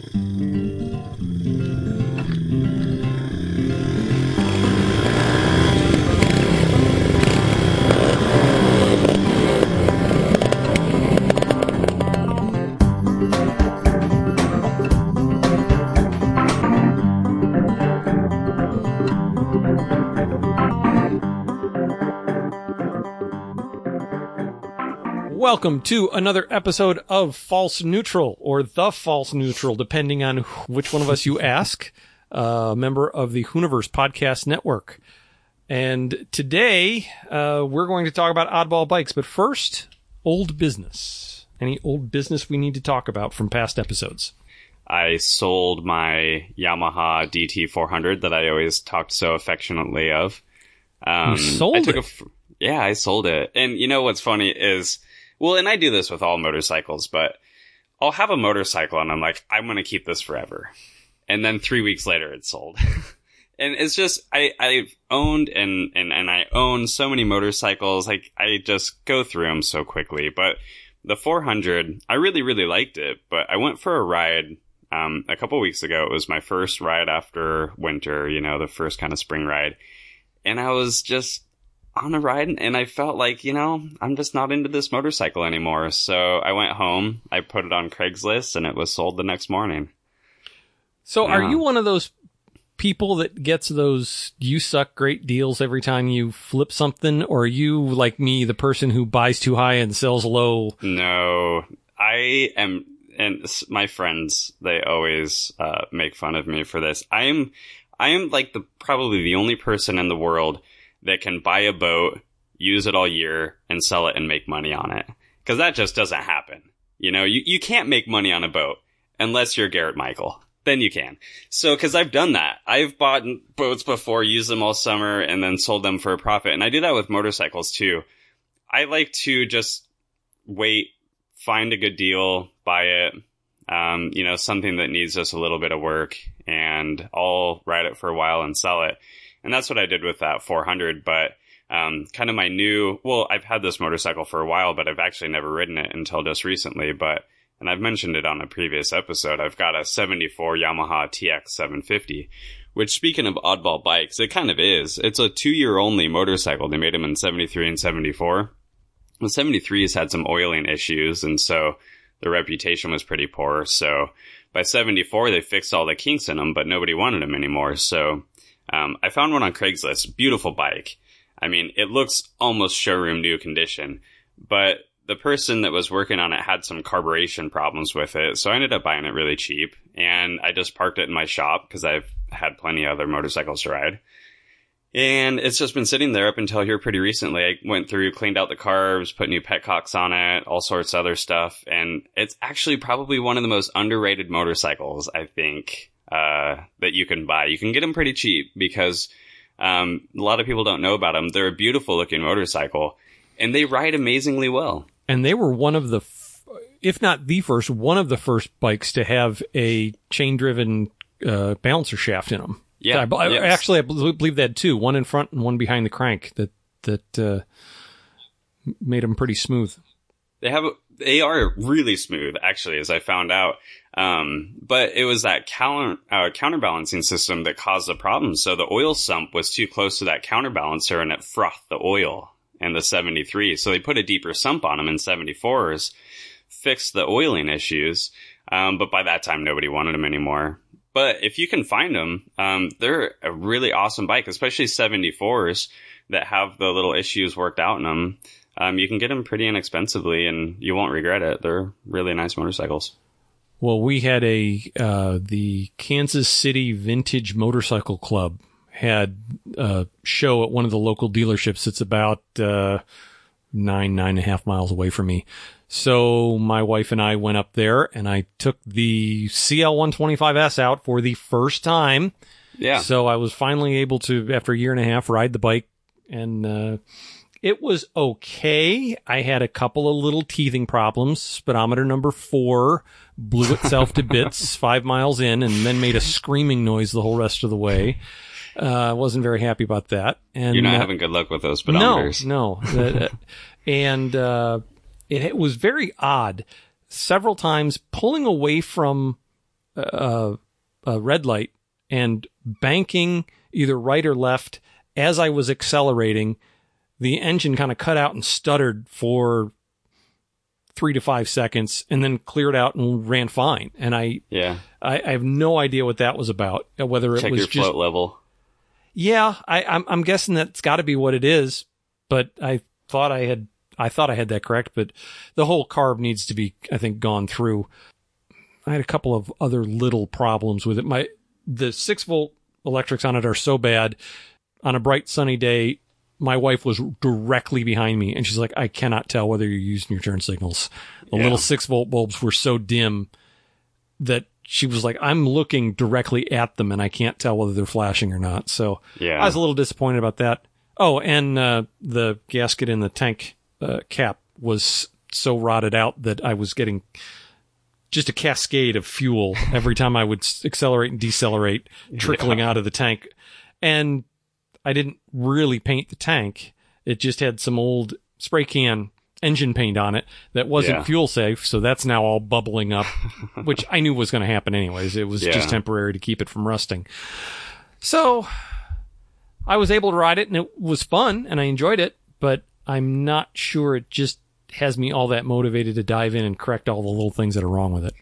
Mm-hmm. Welcome to another episode of False Neutral or The False Neutral, depending on which one of us you ask, a uh, member of the Hooniverse Podcast Network. And today, uh, we're going to talk about oddball bikes, but first, old business. Any old business we need to talk about from past episodes? I sold my Yamaha DT400 that I always talked so affectionately of. Um, you sold it? A, yeah, I sold it. And you know what's funny is well, and I do this with all motorcycles, but I'll have a motorcycle and I'm like, I'm going to keep this forever. And then three weeks later, it's sold. and it's just, I, I've owned and, and, and I own so many motorcycles. Like, I just go through them so quickly. But the 400, I really, really liked it, but I went for a ride um, a couple weeks ago. It was my first ride after winter, you know, the first kind of spring ride. And I was just on a ride and I felt like, you know, I'm just not into this motorcycle anymore. So I went home, I put it on Craigslist and it was sold the next morning. So yeah. are you one of those people that gets those you suck great deals every time you flip something or are you like me the person who buys too high and sells low? No. I am and my friends they always uh, make fun of me for this. I am I am like the probably the only person in the world that can buy a boat, use it all year, and sell it and make money on it. Because that just doesn't happen. You know, you, you can't make money on a boat unless you're Garrett Michael. Then you can. So, cause I've done that. I've bought boats before, used them all summer, and then sold them for a profit. And I do that with motorcycles too. I like to just wait, find a good deal, buy it, um, you know, something that needs just a little bit of work, and I'll ride it for a while and sell it. And that's what I did with that 400. But um, kind of my new, well, I've had this motorcycle for a while, but I've actually never ridden it until just recently. But, and I've mentioned it on a previous episode, I've got a 74 Yamaha TX 750, which speaking of oddball bikes, it kind of is. It's a two year only motorcycle. They made them in 73 and 74. The 73 has had some oiling issues, and so the reputation was pretty poor. So by 74, they fixed all the kinks in them, but nobody wanted them anymore. So um, I found one on Craigslist. Beautiful bike. I mean, it looks almost showroom new condition, but the person that was working on it had some carburation problems with it. So I ended up buying it really cheap and I just parked it in my shop because I've had plenty of other motorcycles to ride. And it's just been sitting there up until here pretty recently. I went through, cleaned out the carbs, put new petcocks on it, all sorts of other stuff. And it's actually probably one of the most underrated motorcycles, I think, uh, that you can buy. You can get them pretty cheap because um, a lot of people don't know about them. They're a beautiful looking motorcycle and they ride amazingly well. And they were one of the, f- if not the first, one of the first bikes to have a chain driven uh, balancer shaft in them. Yeah, I, I, actually, I believe they had two, one in front and one behind the crank that that uh, made them pretty smooth. They have they are really smooth, actually, as I found out. Um, but it was that counter, uh, counterbalancing system that caused the problem. So the oil sump was too close to that counterbalancer and it frothed the oil in the 73. So they put a deeper sump on them in 74s, fixed the oiling issues. Um, but by that time, nobody wanted them anymore. But if you can find them, um, they're a really awesome bike, especially 74s that have the little issues worked out in them. Um, you can get them pretty inexpensively and you won't regret it. They're really nice motorcycles. Well, we had a uh, the Kansas City Vintage Motorcycle Club had a show at one of the local dealerships. It's about uh, nine nine and a half miles away from me. So my wife and I went up there, and I took the CL 125S out for the first time. Yeah. So I was finally able to, after a year and a half, ride the bike, and uh, it was okay. I had a couple of little teething problems. Speedometer number four blew itself to bits five miles in and then made a screaming noise the whole rest of the way. Uh, I uh, wasn't very happy about that. And you're not uh, having good luck with those speedometers. No, no. Uh, and uh, it, it was very odd. Several times pulling away from a, a red light and banking either right or left as I was accelerating, the engine kind of cut out and stuttered for three to five seconds and then cleared out and ran fine. And I, Yeah. I, I have no idea what that was about. uh, Whether it Check was your just float level. yeah, I, I'm I'm guessing that's got to be what it is. But I thought I had I thought I had that correct. But the whole carb needs to be I think gone through. I had a couple of other little problems with it. My the six volt electrics on it are so bad. On a bright sunny day, my wife was directly behind me, and she's like, "I cannot tell whether you're using your turn signals." The Yeah. little six volt bulbs were so dim that she was like, "I'm looking directly at them, and I can't tell whether they're flashing or not." So Yeah. I was a little disappointed about that. Oh, and uh, the gasket in the tank uh, cap was so rotted out that I was getting just a cascade of fuel every time I would accelerate and decelerate, trickling out of the tank. And I didn't really paint the tank. It just had some old spray can engine paint on it that wasn't Yeah. fuel safe. So that's now all bubbling up, which I knew was going to happen anyways. It was Yeah. just temporary to keep it from rusting. So I was able to ride it and it was fun and I enjoyed it, but I'm not sure it just has me all that motivated to dive in and correct all the little things that are wrong with it.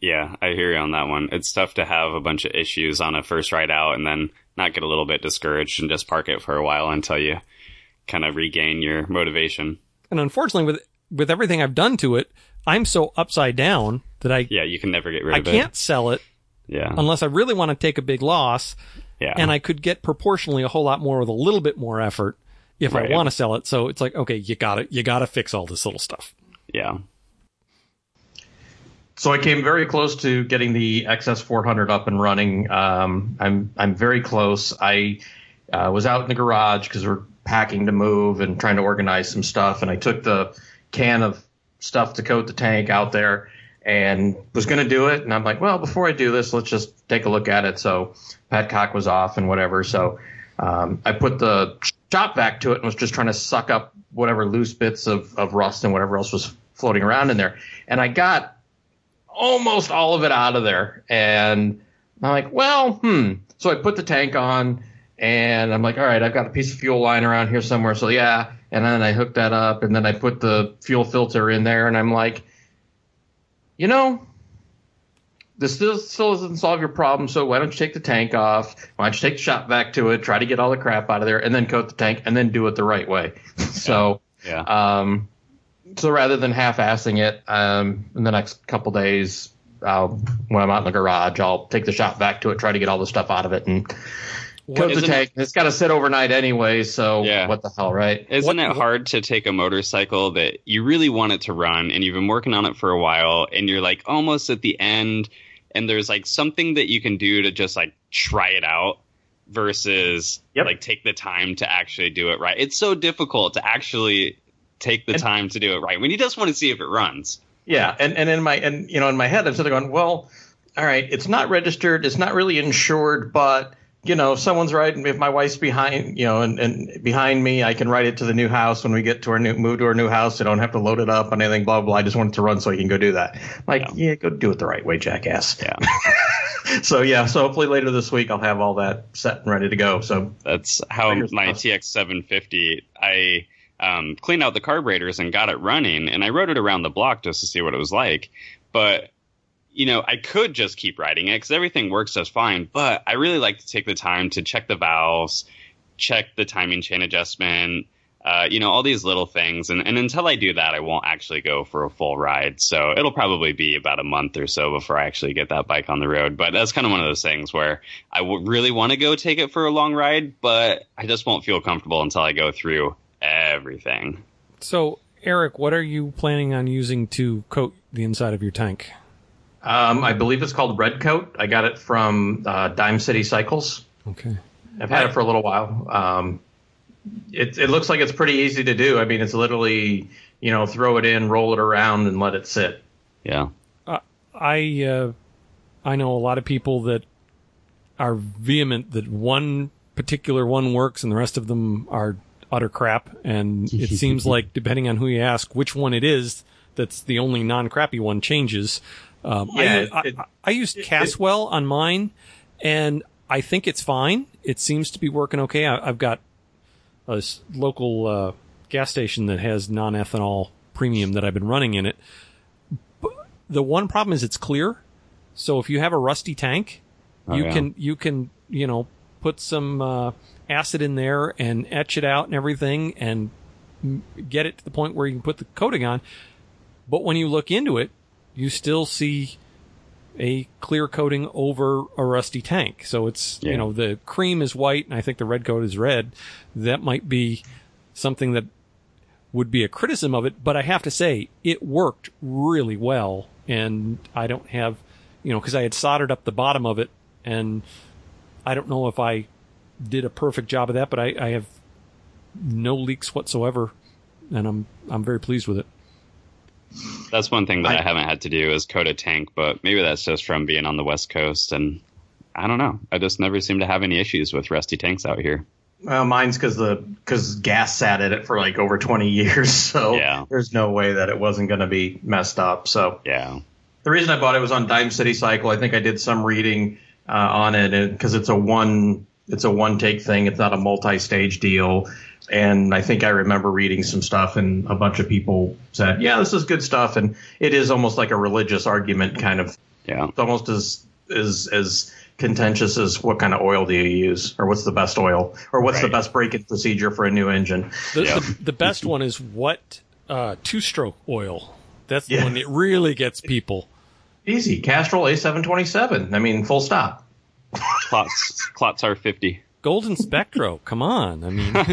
Yeah, I hear you on that one. It's tough to have a bunch of issues on a first ride out and then not get a little bit discouraged and just park it for a while until you kind of regain your motivation. And unfortunately with with everything I've done to it, I'm so upside down that I Yeah, you can never get rid I of it. I can't sell it Yeah. unless I really want to take a big loss yeah. and I could get proportionally a whole lot more with a little bit more effort if Right. I want to sell it. So it's like, okay, you got to you got to fix all this little stuff. yeah. So I came very close to getting the XS400 up and running. Um, I'm I'm very close. I uh, was out in the garage because we're packing to move and trying to organize some stuff, and I took the can of stuff to coat the tank out there and was going to do it. And I'm like, well, before I do this, let's just take a look at it. So Petcock was off and whatever. So um, I put the shop vac to it and was just trying to suck up whatever loose bits of, of rust and whatever else was floating around in there. And I got almost all of it out of there. And I'm like, well, hmm. So I put the tank on and I'm like, all right, I've got a piece of fuel lying around here somewhere. So yeah. And then I hooked that up and then I put the fuel filter in there and I'm like, you know, this still, still doesn't solve your problem. So why don't you take the tank off? Why don't you take the shop vac to it, try to get all the crap out of there and then coat the tank and then do it the right way. so, Yeah. um, so rather than half-assing it, um, in the next couple days, I'll, when I'm out in the garage, I'll take the shop vac to it, try to get all the stuff out of it, and coat the isn't tank. It's got to sit overnight anyway, so Yeah. what the hell, right? Isn't What- it hard to take a motorcycle that you really want it to run and you've been working on it for a while and you're like almost at the end and there's like something that you can do to just like try it out versus Yep. like take the time to actually do it right. It's so difficult to actually take the And- time to do it right when you just want to see if it runs. Yeah, and and in my and you know in my head, I'm sitting there going, well, all right, it's not registered, it's not really insured, but you know, if someone's riding, if my wife's behind, you know, and, and behind me, I can ride it to the new house when we get to our new move to our new house. I don't have to load it up on anything, blah blah. blah. I just want it to run so I can go do that. Like, yeah, go do it the right way, jackass. Yeah. So yeah, so hopefully later this week I'll have all that set and ready to go. So That's how my. TX 750. I um, cleaned out the carburetors and got it running, and I rode it around the block just to see what it was like. But you know, I could just keep riding it because everything works just fine. But I really like to take the time to check the valves, check the timing chain adjustment. Uh, you know, all these little things. And, and until I do that, I won't actually go for a full ride. So it'll probably be about a month or so before I actually get that bike on the road. But that's kind of one of those things where I w- really want to go take it for a long ride, but I just won't feel comfortable until I go through everything. So, Eric, what are you planning on using to coat the inside of your tank? um, I believe it's called Red Coat. I got it from uh, Dime City Cycles. Okay. I've had it for a little while. Um, it, it looks like it's pretty easy to do. I mean, it's literally, you know, throw it in, roll it around, and let it sit. Yeah. I uh, I know a lot of people that are vehement that one particular one works and the rest of them are utter crap. And it seems like depending on who you ask, which one it is, that's the only non crappy one changes. Um, Yeah, I, it- I, I used Caswell on mine, and I, I used Caswell on mine, and I think it's fine. It seems to be working okay. I, I've got a local uh, gas station that has non-ethanol premium that I've been running in it. But the one problem is it's clear. So if you have a rusty tank, Oh, you yeah. can you can you know put some uh, acid in there and etch it out and everything and get it to the point where you can put the coating on. But when you look into it, you still see a clear coating over a rusty tank. So it's you know the cream is white and I think the red coat is red. That might be something that would be a criticism of it, but I have to say it worked really well, and I don't have, you know, because I had soldered up the bottom of it, and I don't know if I did a perfect job of that, but I, I have no leaks whatsoever, and I'm I'm very pleased with it. That's one thing that I, I- haven't had to do is coat a tank, but maybe that's just from being on the West Coast and I don't know. I just never seem to have any issues with rusty tanks out here. Well, mine's because the because gas sat in it for like over 20 years, so Yeah. there's no way that it wasn't going to be messed up. So Yeah. the reason I bought it was on Dime City Cycle. I think I did some reading uh, on it because it's a one it's a one take thing. It's not a multi stage deal. And I think I remember reading some stuff, and a bunch of people said, "Yeah, this is good stuff." And it is almost like a religious argument, kind of. Yeah. It's almost as as as contentious as what kind of oil do you use, or what's the best oil, or what's the best break-in procedure for a new engine. The, Yeah. the, the best one is what uh, two stroke oil. That's the Yeah. one that really gets people. Easy, Castrol A727. I mean, full stop. Klotz Klotz are 50. Golden Spectro, come on! I mean, Mul-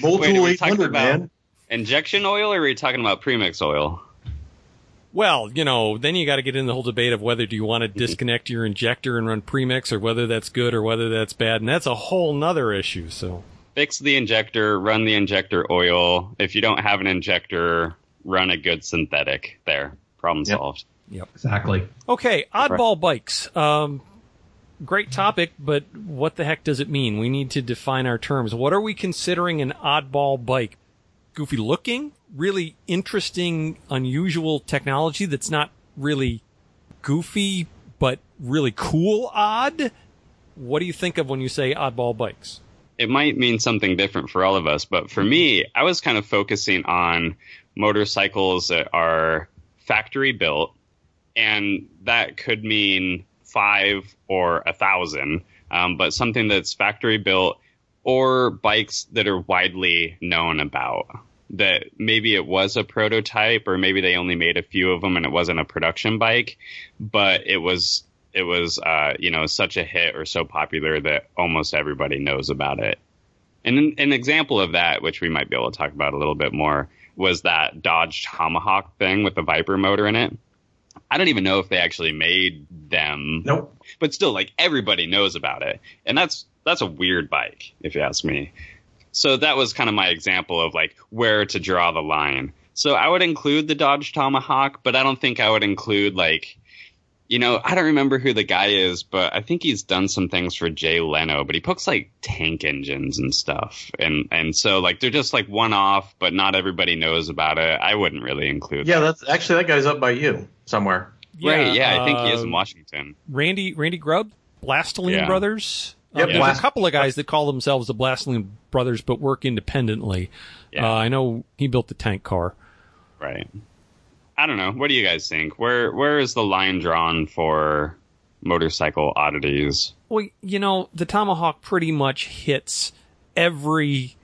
Motul Wait, are we talking 800, about man. injection oil or are we talking about premix oil? Well, you know, then you got to get in the whole debate of whether do you want to disconnect your injector and run premix or whether that's good or whether that's bad. And that's a whole nother issue. So Fix the injector, run the injector oil. If you don't have an injector, run a good synthetic. There. Problem Yep. solved. Yep, exactly. Okay, oddball bikes. Um, great topic, but what the heck does it mean? We need to define our terms. What are we considering an oddball bike? Goofy looking, really interesting, unusual technology that's not really goofy, but really cool odd? What do you think of when you say oddball bikes? it might mean something different for all of us, but for me, I was kind of focusing on motorcycles that are factory built, and that could mean five or a thousand, um, but something that's factory built or bikes that are widely known about. That maybe it was a prototype, or maybe they only made a few of them and it wasn't a production bike, but it was it was uh, you know such a hit or so popular that almost everybody knows about it. And an, an example of that, which we might be able to talk about a little bit more, was that Dodge Tomahawk thing with the Viper motor in it. I don't even know if they actually made them, Nope. but still, like everybody knows about it, and that's that's a weird bike, if you ask me. So that was kind of my example of like where to draw the line. So I would include the Dodge Tomahawk, but I don't think I would include like, you know, I don't remember who the guy is, but I think he's done some things for Jay Leno, but he picks like tank engines and stuff. And, and so like they're just like one off, but not everybody knows about it. I wouldn't really include Yeah, that's actually that guy's up by you somewhere. that. Right. Yeah. I think he is uh, in Washington. Randy Randy Grubb, Blastolene Yeah. Brothers. Yep, Uh, there's a couple of guys that call themselves the Blastolene Brothers, but work independently. Yeah. Uh, I know he built the tank car. Right. I don't know. What do you guys think? Where, where is the line drawn for motorcycle oddities? Well, you know, the Tomahawk pretty much hits every.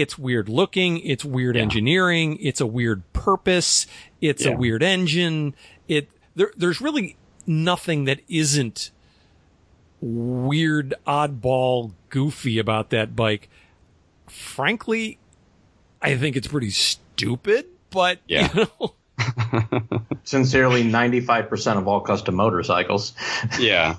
It's weird looking. It's weird Yeah. engineering. It's a weird purpose. It's a weird engine. It there. There's really nothing that isn't weird, oddball, goofy about that bike. Frankly, I think it's pretty stupid. But Yeah. you know, Sincerely, 95% of all custom motorcycles. yeah.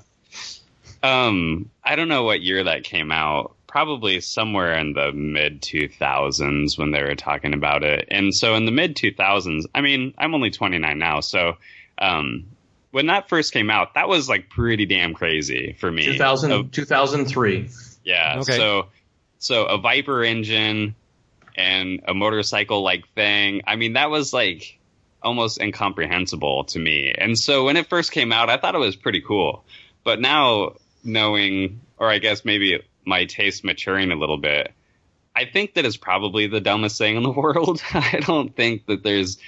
Um, I don't know what year that came out. Probably somewhere in the mid 2000s when they were talking about it. And so in the mid 2000s, I mean, I'm only 29 now, so um, when that first came out, that was like pretty damn crazy for me. 2000, So- 2003. yeah. Okay. So so a Viper engine and a motorcycle like thing. I mean, that was like almost incomprehensible to me. And so when it first came out, I thought it was pretty cool. But now knowing, or I guess maybe my taste maturing a little bit, I think that is probably the dumbest thing in the world. I don't think that there's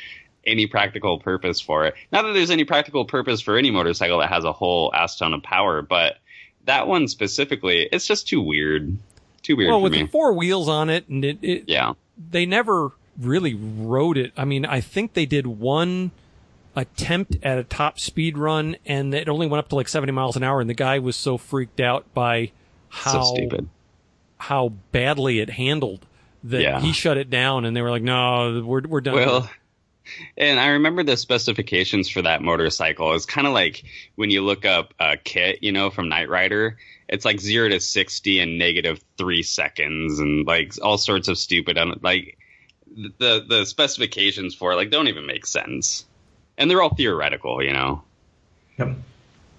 any practical purpose for it. Not that there's any practical purpose for any motorcycle that has a whole ass ton of power, but that one specifically, it's just too weird. Too weird well, for with me. the four wheels on it, and it, it yeah. they never really rode it. I mean, I think they did one attempt at a top speed run, and it only went up to like 70 miles an hour, and the guy was so freaked out by how so stupid. how badly it handled that Yeah. he shut it down, and they were like, "No, we're we're done." Well, and I remember the specifications for that motorcycle. It's kind of like when you look up a KITT, you know, from Knight Rider. It's like zero to sixty in negative three seconds, and like all sorts of stupid, like the the specifications for it, like don't even make sense, and they're all theoretical, you know. Yep.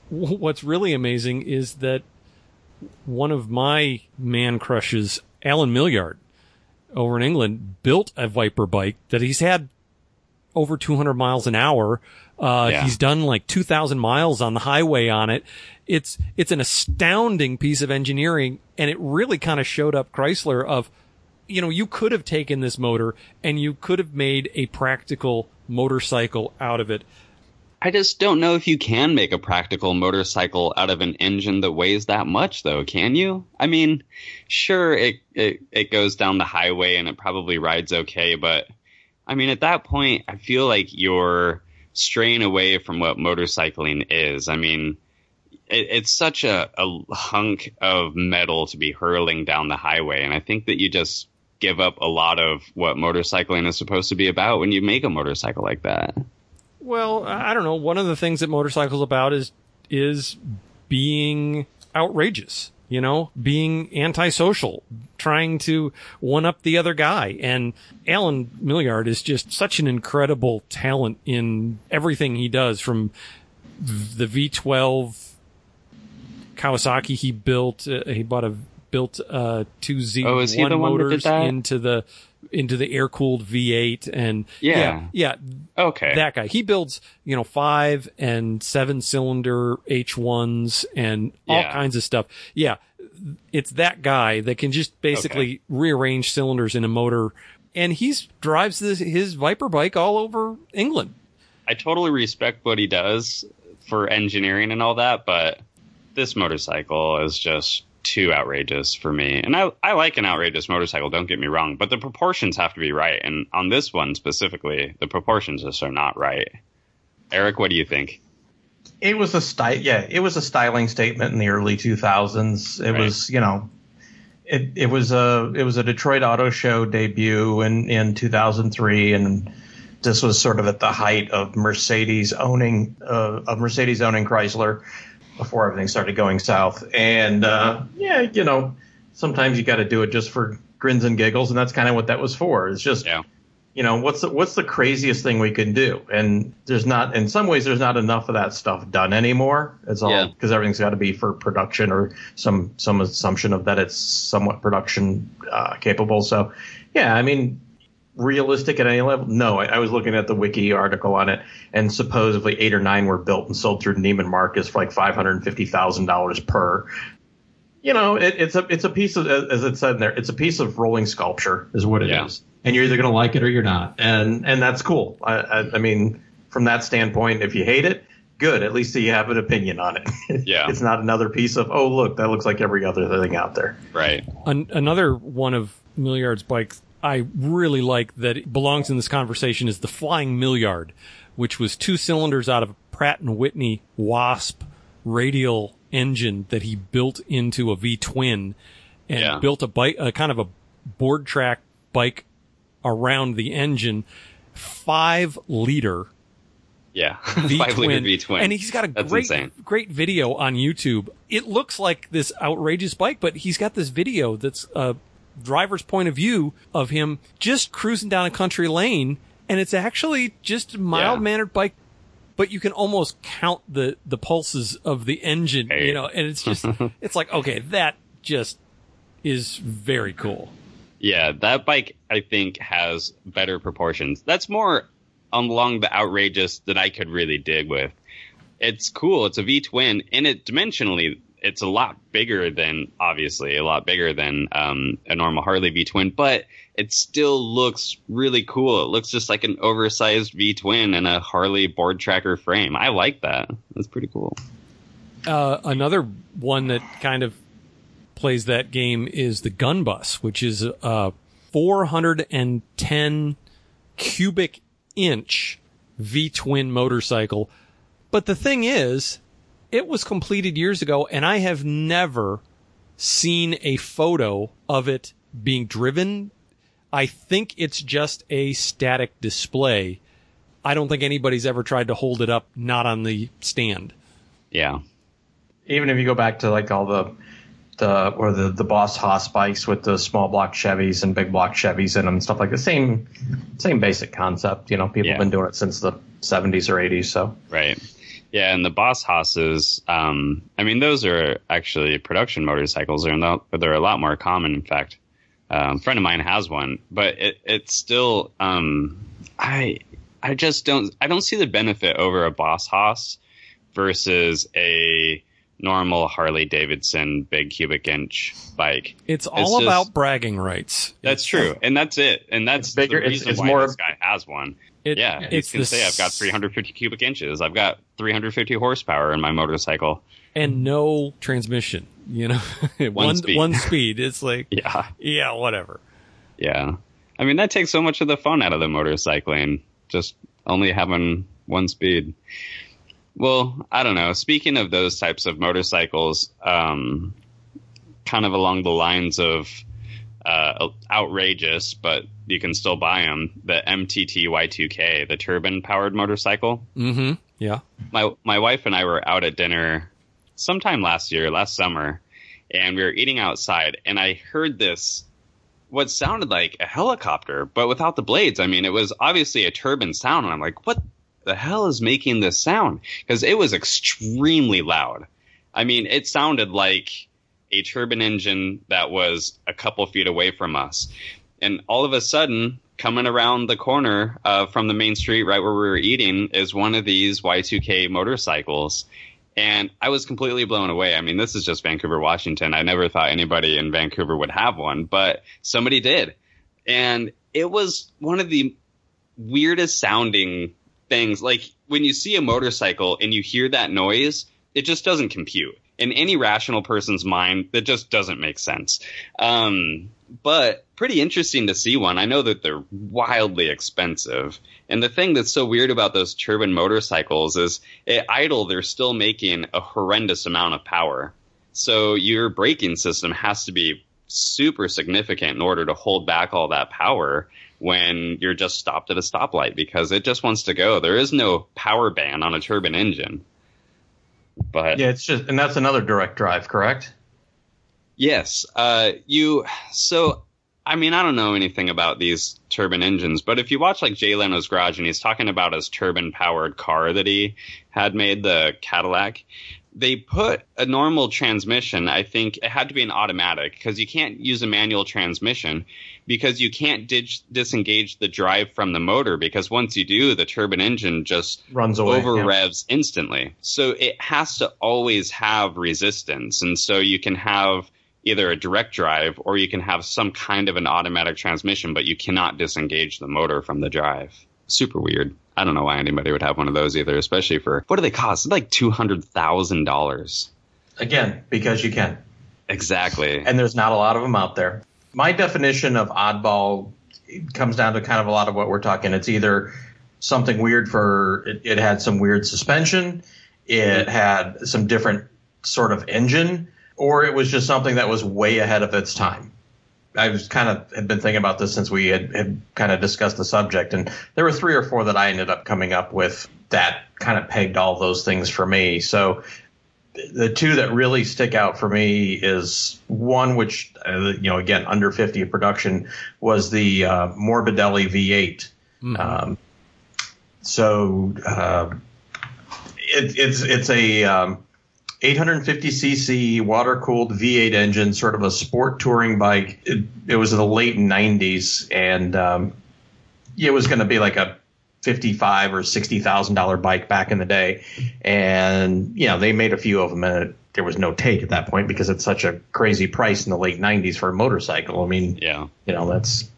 what's really amazing is that one of my man crushes, Allen Millyard, over in England, built a Viper bike that he's had over 200 miles an hour. Uh, Yeah. he's done like 2000 miles on the highway on it. It's, it's an astounding piece of engineering and it really kind of showed up Chrysler of, you know, you could have taken this motor and you could have made a practical motorcycle out of it. I just don't know if you can make a practical motorcycle out of an engine that weighs that much, though. Can you? I mean, sure, it it, it goes down the highway and it probably rides okay, but I mean, at that point, I feel like you're straying away from what motorcycling is. I mean, it, it's such a, a hunk of metal to be hurling down the highway, and I think that you just give up a lot of what motorcycling is supposed to be about when you make a motorcycle like that. Well, I don't know. One of the things that motorcycles about is is being outrageous. You know, being antisocial, trying to one up the other guy. And Allen Millyard is just such an incredible talent in everything he does, from the V12 Kawasaki he built. Uh, he bought a built uh, two Z1 Oh, is he the one motors into the into the air cooled V8 and Yeah. yeah, Okay. that guy. He builds, you know, five and seven cylinder H1s and all Yeah. kinds of stuff. Yeah. It's that guy that can just basically rearrange cylinders in a motor. And he's drives this, his Viper bike all over England. I totally respect what he does for engineering and all that, but this motorcycle is just too outrageous for me. And I, I like an outrageous motorcycle, don't get me wrong, but the proportions have to be right. And on this one specifically, the proportions just are not right. Eric, what do you think? It was a style. Yeah, it was a styling statement in the early 2000s. It Right. was, you know, it it was a it was a Detroit Auto Show debut in in 2003, and this was sort of at the height of Mercedes owning uh, of Mercedes owning Chrysler before everything started going south. And uh, yeah, you know, sometimes you got to do it just for grins and giggles, and that's kind of what that was for. It's just Yeah. you know what's the, what's the craziest thing we can do and there's not in some ways there's not enough of that stuff done anymore it's all Yeah. because everything's got to be for production or some some assumption of that it's somewhat production uh, capable so yeah i mean realistic at any level no I, I was looking at the wiki article on it and supposedly eight or nine were built and sold through neiman marcus for like $550000 per you know, it, it's a it's a piece of as it said in there, it's a piece of rolling sculpture, is what it is, Yeah. and you're either going to like it or you're not, and and that's cool. I, I, I mean, from that standpoint, if you hate it, good. At least you have an opinion on it. Yeah. it's not another piece of oh look, that looks like every other thing out there. Right. An- another one of Millyard's bikes I really like that it belongs in this conversation is the Flying Millyard, which was two cylinders out of a Pratt and Whitney Wasp radial engine that he built into a V twin and Yeah. built a bike, a kind of a board track bike around the engine, five liter Yeah. V Five liter twin, V twin. and he's got a That's great, insane. great video on YouTube. It looks like this outrageous bike, but he's got this video that's a driver's point of view of him just cruising down a country lane, and it's actually just a mild mannered bike. But you can almost count the the pulses of the engine, Hey. you know, and it's just it's like okay, that just is very cool. Yeah, that bike I think has better proportions. That's more along the outrageous that I could really dig with. It's cool. It's a V twin, and it dimensionally, it's a lot bigger than obviously a lot bigger than um, a normal Harley V twin, but it still looks really cool. It looks just like an oversized V twin in a Harley board tracker frame. I like that. That's pretty cool. Uh, another one that kind of plays that game is the Gun Bus, which is a 410 cubic inch V twin motorcycle. But the thing is, it was completed years ago, and I have never seen a photo of it being driven. I think it's just a static display. I don't think anybody's ever tried to hold it up not on the stand. Yeah. Even if you go back to like all the the or the the Boss Hoss bikes with the small block Chevys and big block Chevys in them and stuff like the same same basic concept. You know, people Yeah. have been doing it since the 70s or 80s. So Right. Yeah, and the Boss Hosses, um, I mean, those are actually production motorcycles. They're, not, they're a lot more common, in fact. Um, a friend of mine has one, but it, it's still, um, I, I just don't, I don't see the benefit over a Boss Hoss versus a normal Harley Davidson big cubic inch bike. It's all It's just- about bragging rights. That's true, and that's it, and that's It's bigger- The it's- reason it's why more- this guy has one. It, Yeah, you it's can say I've got 350 cubic inches. I've got 350 horsepower in my motorcycle. and no transmission. You know, one speed. one speed. It's like Yeah, yeah, whatever. yeah. I mean, that takes so much of the fun out of the motorcycling. Just only having one speed. Well, I don't know. Speaking of those types of motorcycles, um, kind of along the lines of uh, outrageous, but you can still buy them. The MTT Y2K, the turbine powered motorcycle. Mm-hmm. Yeah. my my wife and I were out at dinner sometime last year, last summer, and we were eating outside, and I heard this what sounded like a helicopter, but without the blades. I mean, it was obviously a turbine sound, and I'm like, what the hell is making this sound? Because it was extremely loud. I mean, it sounded like a turbine engine that was a couple feet away from us. And all of a sudden, coming around the corner uh, from the main street right where we were eating is one of these Y2K motorcycles. And I was completely blown away. I mean, this is just Vancouver, Washington. I never thought anybody in Vancouver would have one, but somebody did. And it was one of the weirdest sounding things. Like when you see a motorcycle and you hear that noise, it just doesn't compute. In any rational person's mind, that just doesn't make sense. Um, but pretty interesting to see one. I know that they're wildly expensive. And the thing that's so weird about those turbine motorcycles is at idle, they're still making a horrendous amount of power. So your braking system has to be super significant in order to hold back all that power when you're just stopped at a stoplight because it just wants to go. There is no power ban on a turbine engine. But yeah, it's just and that's another direct drive, correct? Yes. Uh, you. So, I mean, I don't know anything about these turbine engines, but if you watch like Jay Leno's Garage and he's talking about his turbine powered car that he had made, the Cadillac, they put a normal transmission. I think it had to be an automatic because you can't use a manual transmission because you can't dig- disengage the drive from the motor because once you do, the turbine engine just Runs away. over yeah. revs instantly. So it has to always have resistance. And so you can have either a direct drive or you can have some kind of an automatic transmission, but you cannot disengage the motor from the drive. Super weird. I don't know why anybody would have one of those either, especially for what do they cost? Like two hundred thousand dollars. Again, because you can. Exactly. and there's not a lot of them out there. My definition of oddball comes down to kind of a lot of what we're talking. It's either something weird for it, it had some weird suspension, it had some different sort of engine, or it was just something that was way ahead of its time. I was kind of had been thinking about this since we had, had kind of discussed the subject, and there were three or four that I ended up coming up with that kind of pegged all those things for me. So the two that really stick out for me is one which uh, you know again under 50 production was the uh, Morbidelli V8. Um, so uh, it, it's it's a um, 850cc water cooled V8 engine, sort of a sport touring bike. It, it was in the late 90s, and um, it was going to be like a fifty-five or sixty thousand dollar bike back in the day, and you know they made a few of them, and it, there was no take at that point because it's such a crazy price in the late '90s for a motorcycle. I mean, Yeah. you know that's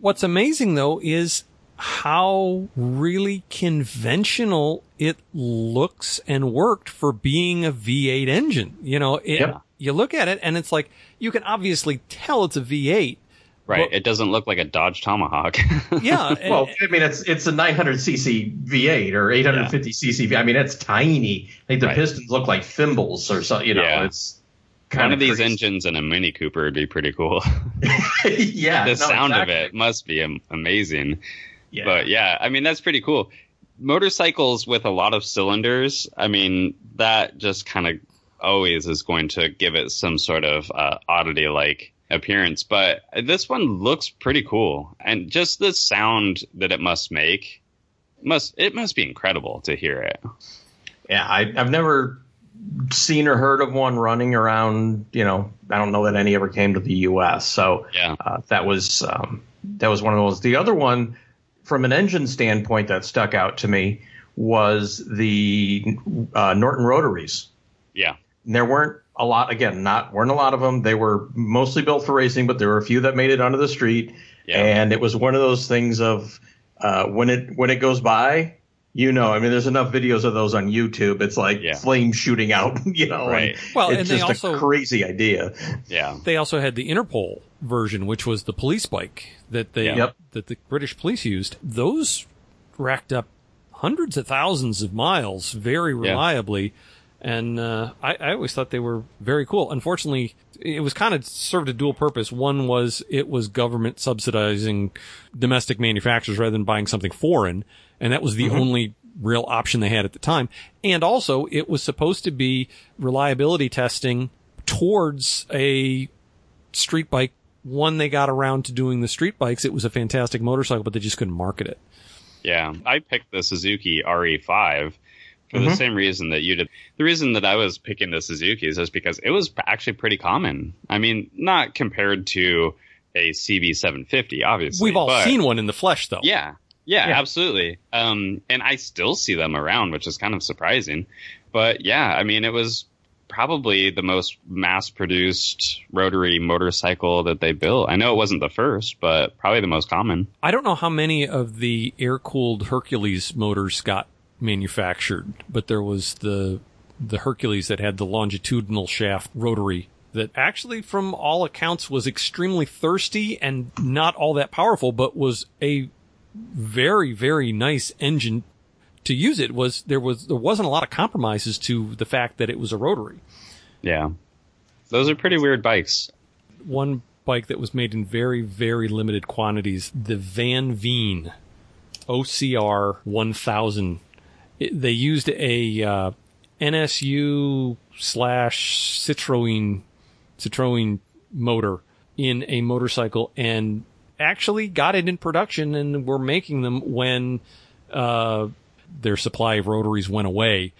What's amazing though is how really conventional it looks and worked for being a V8 engine. You know, it, Yep. you look at it and it's like you can obviously tell it's a V8. Right. Well- it doesn't look like a Dodge Tomahawk. Yeah. well, I mean it's it's a 900cc V8 or 850cc. V I mean it's tiny. Like the Right. pistons look like thimbles or something. You know, Yeah. it's kind One of these engines in a Mini Cooper would be pretty cool. yeah, the no, sound exactly. of it must be amazing. Yeah. But yeah, I mean that's pretty cool. Motorcycles with a lot of cylinders, I mean that just kind of always is going to give it some sort of uh, oddity like appearance. But this one looks pretty cool, and just the sound that it must make must it must be incredible to hear it. Yeah, I, I've never seen or heard of one running around. You know, I don't know that any ever came to the U.S. So Yeah, uh, that was um, that was one of those. The other one, from an engine standpoint, that stuck out to me was the uh, Norton Rotaries. yeah, And there weren't a lot. Again, not weren't a lot of them. They were mostly built for racing, but there were a few that made it onto the street. yeah. And it was one of those things of uh, when it when it goes by, you know. I mean, there's enough videos of those on YouTube. It's like Yeah. flames shooting out, you know. Right. And Well, it's and they just also- a crazy idea. yeah. They also had the Interpol version, which was the police bike that they Yep. that the British police used. Those racked up hundreds of thousands of miles very reliably. Yeah. reliably, and uh, I, I always thought they were very cool. Unfortunately, it was kind of served a dual purpose. One was it was government subsidizing domestic manufacturers rather than buying something foreign, and that was the mm-hmm. only real option they had at the time. And also, it was supposed to be reliability testing towards a street bike. One, they got around to doing the street bikes. It was a fantastic motorcycle, but they just couldn't market it. Yeah, I picked the Suzuki RE5 for the Mhm. same reason that you did. The reason that I was picking the Suzuki's is because it was actually pretty common. I mean, not compared to a CB750, obviously. We've all but- seen one in the flesh, though. Yeah, yeah, Yeah. absolutely. Um, and I still see them around, which is kind of surprising. But yeah, I mean, it was probably the most mass-produced rotary motorcycle that they built. I know it wasn't the first, but probably the most common. I don't know how many of the air cooled Hercules motors got manufactured, but there was the the Hercules that had the longitudinal shaft rotary that actually from all accounts was extremely thirsty and not all that powerful, but was a very, very nice engine to use it was there was there wasn't a lot of compromises to the fact that it was a rotary. Yeah, those are pretty weird bikes. one bike that was made in very, very limited quantities, the Van Veen OCR 1000. It- they used a uh, NSU slash Citroen Citroen motor in a motorcycle and actually got it in production and were making them when uh, their supply of rotaries went away.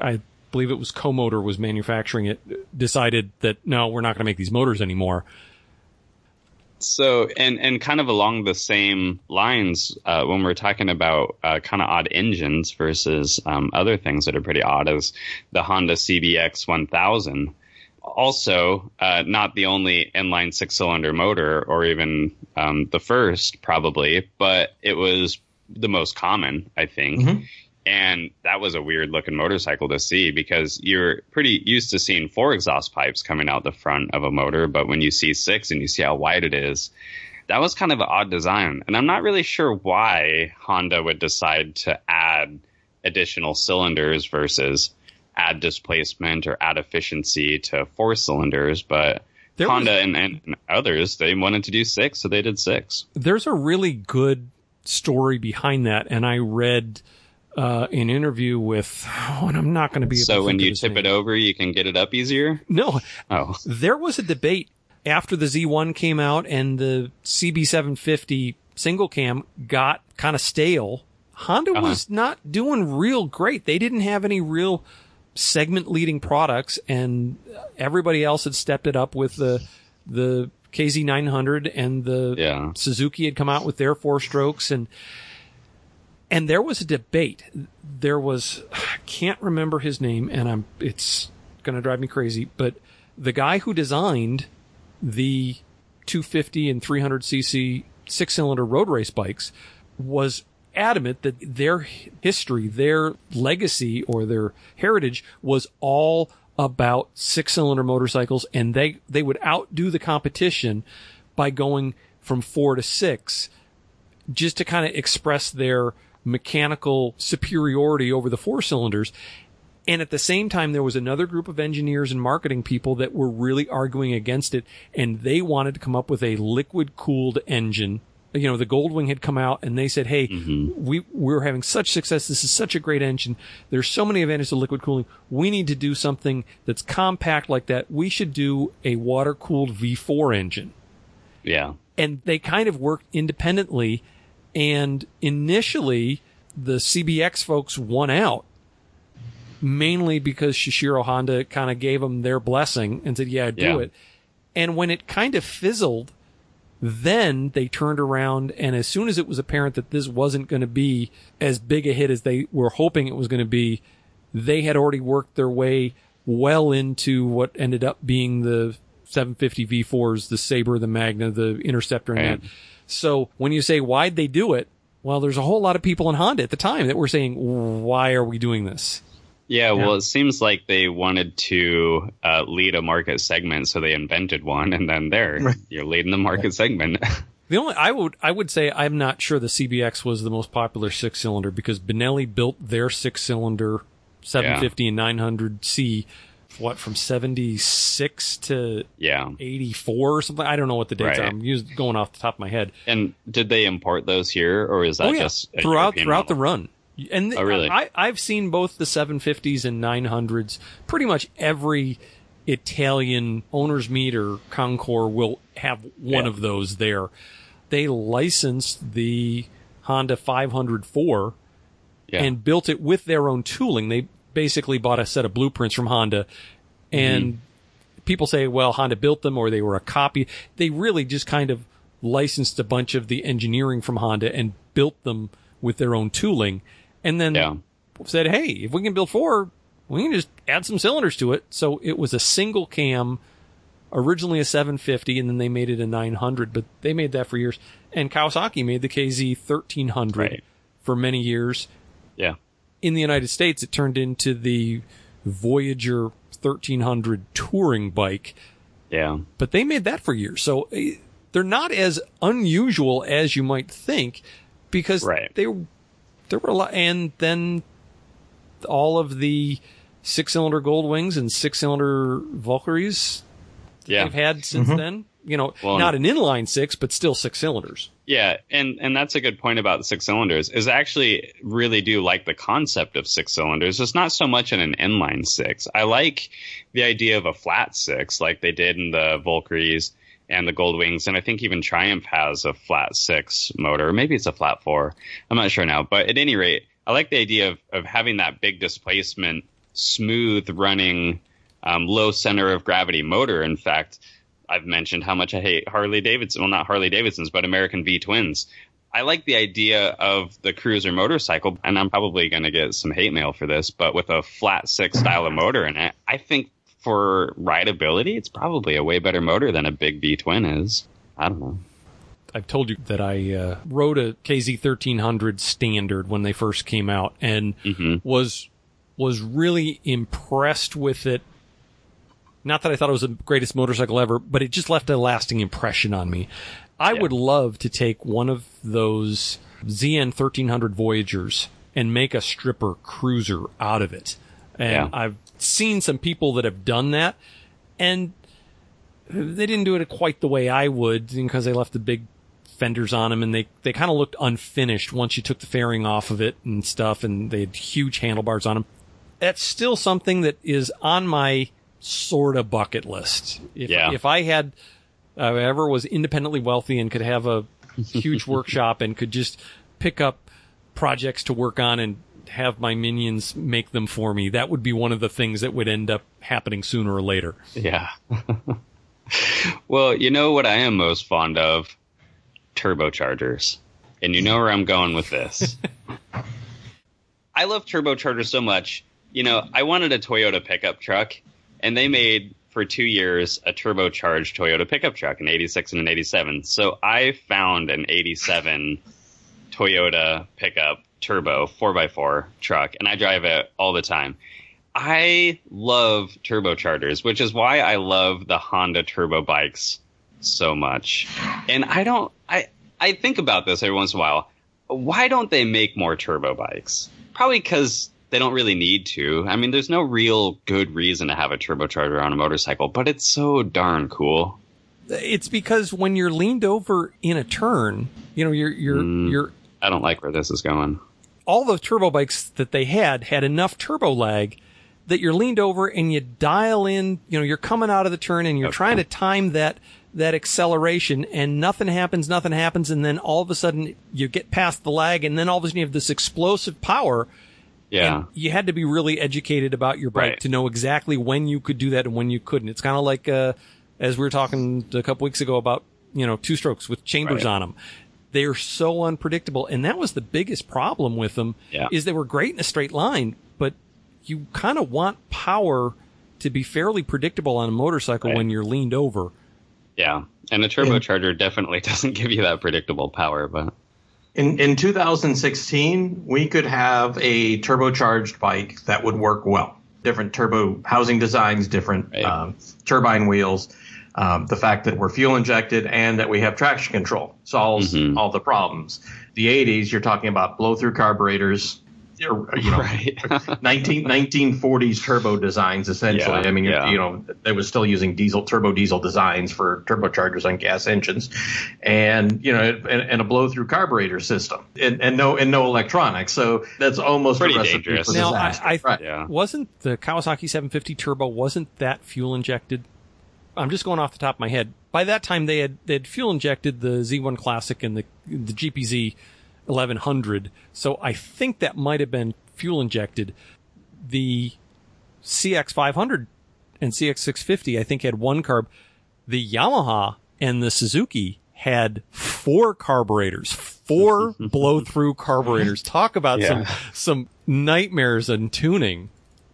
I believe it was Comotor was manufacturing it, decided that no, we're not going to make these motors anymore. So, and and kind of along the same lines, uh, when we're talking about uh, kind of odd engines versus um, other things that are pretty odd, is the Honda CBX 1000. Also, uh, not the only inline six-cylinder motor, or even um, the first, probably, but it was the most common, I think. Mhm. And that was a weird looking motorcycle to see because you're pretty used to seeing four exhaust pipes coming out the front of a motor, but when you see six and you see how wide it is, that was kind of an odd design. And I'm not really sure why Honda would decide to add additional cylinders versus add displacement or add efficiency to four cylinders, but There was- Honda and, and others, they wanted to do six, so they did six. There's a really good story behind that, and I read uh, an interview with, oh, and I'm not going to be able to So when you tip name. it over, you can get it up easier? No, Oh, there was a debate after the Z1 came out and the CB750 single cam got kind of stale. Honda Uh-huh. was not doing real great. They didn't have any real segment leading products and everybody else had stepped it up with the the KZ900 and the yeah. Suzuki had come out with their four strokes and And there was a debate. There was, I can't remember his name, and I'm, it's going to drive me crazy, but the guy who designed the 250 and 300 cc six cylinder road race bikes was adamant that their history, their legacy or their heritage was all about six cylinder motorcycles and they, they would outdo the competition by going from four to six just to kind of express their mechanical superiority over the four cylinders. And at the same time, there was another group of engineers and marketing people that were really arguing against it. And they wanted to come up with a liquid cooled engine. You know, the Goldwing had come out and they said, Hey, mm-hmm. we, we're having such success. This is such a great engine. There's so many advantages to liquid cooling. We need to do something that's compact like that. We should do a water cooled V4 engine Yeah. and they kind of worked independently. And initially, the CBX folks won out, mainly because Soichiro Honda kind of gave them their blessing and said, "Yeah, do Yeah. it." And when it kind of fizzled, then they turned around, and as soon as it was apparent that this wasn't going to be as big a hit as they were hoping it was going to be, they had already worked their way well into what ended up being the 750 V4s, the Sabre, the Magna, the Interceptor, and Right. That. So when you say why'd they do it, well, there's a whole lot of people in Honda at the time that were saying, why are we doing this? Yeah, well, it seems like they wanted to uh, lead a market segment, so they invented one, and then there, you're leading the market segment. The only I would I would say I'm not sure the CBX was the most popular six cylinder because Benelli built their six cylinder 750 and 900C what from 76 to yeah. 84 or something. I don't know what the dates Right. are. I'm used, going off the top of my head. And did they import those here, or is that oh yeah, just throughout European throughout the run. And Oh, really? I, I've seen both the 750s and 900s. Pretty much every Italian owner's meet or Concours will have one Yeah. of those there. They licensed the Honda 504 Yeah. and built it with their own tooling. They basically bought a set of blueprints from Honda and mm-hmm. people say, well, Honda built them or they were a copy. They really just kind of licensed a bunch of the engineering from Honda and built them with their own tooling and then yeah. said, Hey, if we can build four, we can just add some cylinders to it. So it was a single cam, originally a 750 and then they made it a 900, but they made that for years. And Kawasaki made the KZ 1300 Right. for many years Yeah. In the United States, it turned into the Voyager 1300 touring bike, Yeah. but they made that for years. So eh, they're not as unusual as you might think because Right. they there were a lot, and then all of the six cylinder gold wings and six cylinder Valkyries Yeah. they've had since then. You know, Well, not an inline six, but still six cylinders. Yeah, and and that's a good point about six cylinders. Is I actually really do like the concept of six cylinders. It's not so much in an inline six. I like the idea of a flat six, like they did in the Valkyries and the Gold Wings, and I think even Triumph has a flat six motor. Maybe it's a flat four. I'm not sure now, but at any rate, I like the idea of of having that big displacement, smooth running, um, low center of gravity motor. In fact. I've mentioned how much I hate Harley Davidson. Well, not Harley Davidsons, but American V twins. I like the idea of the cruiser motorcycle, and I'm probably going to get some hate mail for this, but with a flat six style of motor in it, I think for rideability, it's probably a way better motor than a big V twin is. I don't know. I've told you that I uh, rode a KZ 1300 standard when they first came out and was was really impressed with it. Not that I thought it was the greatest motorcycle ever, but it just left a lasting impression on me. I would love to take one of those ZN 1300 Voyagers and make a stripper cruiser out of it. And Yeah. I've seen some people that have done that and they didn't do it quite the way I would because they left the big fenders on them and they, they kind of looked unfinished once you took the fairing off of it and stuff and they had huge handlebars on them. That's still something that is on my sort of bucket list. If, Yeah. if I had, uh, ever was independently wealthy and could have a huge workshop and could just pick up projects to work on and have my minions make them for me, that would be one of the things that would end up happening sooner or later. Yeah. well, you know what I am most fond of? Turbochargers. and you know where I'm going with this. I love turbochargers so much. You know, I wanted a Toyota pickup truck, and they made for two years a turbocharged Toyota pickup truck, an 86 and an 87. So I found an 87 Toyota pickup turbo 4x4 truck, and I drive it all the time. I love turbochargers, which is why I love the Honda turbo bikes so much. And I don't, I, I think about this every once in a while. Why don't they make more turbo bikes? Probably because they don't really need to. I mean, there's no real good reason to have a turbocharger on a motorcycle, but it's so darn cool. It's because when you're leaned over in a turn, you know, you're you're Mm. you're I don't like where this is going. all the turbo bikes that they had had enough turbo lag that you're leaned over and you dial in, you know, you're coming out of the turn and you're Okay. trying to time that that acceleration and nothing happens, nothing happens, and then all of a sudden you get past the lag and then all of a sudden you have this explosive power. Yeah. And you had to be really educated about your bike Right. to know exactly when you could do that and when you couldn't. It's kind of like, uh, as we were talking a couple weeks ago about, you know, two strokes with chambers Right. on them. They're so unpredictable. And that was the biggest problem with them Yeah. is they were great in a straight line, but you kind of want power to be fairly predictable on a motorcycle Right. when you're leaned over. Yeah. And a turbocharger definitely doesn't give you that predictable power, but In in 2016, we could have a turbocharged bike that would work well. Different turbo housing designs, different Right. um, turbine wheels. Um, the fact that we're fuel injected and that we have traction control solves Mhm. all the problems. The 80s, you're talking about blow through carburetors. You're, know, right. 19, 1940s turbo designs essentially. Yeah, I mean, you're, yeah. you know, they was still using diesel turbo diesel designs for turbochargers on gas engines, and you know, and, and a blow through carburetor system, and, and no and no electronics. So that's almost Pretty a recipe dangerous. for Now, I. I right. yeah. wasn't the Kawasaki 750 Turbo wasn't that fuel injected? I'm just going off the top of my head. By that time, they had they had fuel injected the Z1 Classic and the the GPZ 1100. So I think that might have been fuel injected. The CX500 and CX650 I think had one carb. The Yamaha and the Suzuki had four carburetors, four blow through carburetors. Talk about some some nightmares in tuning.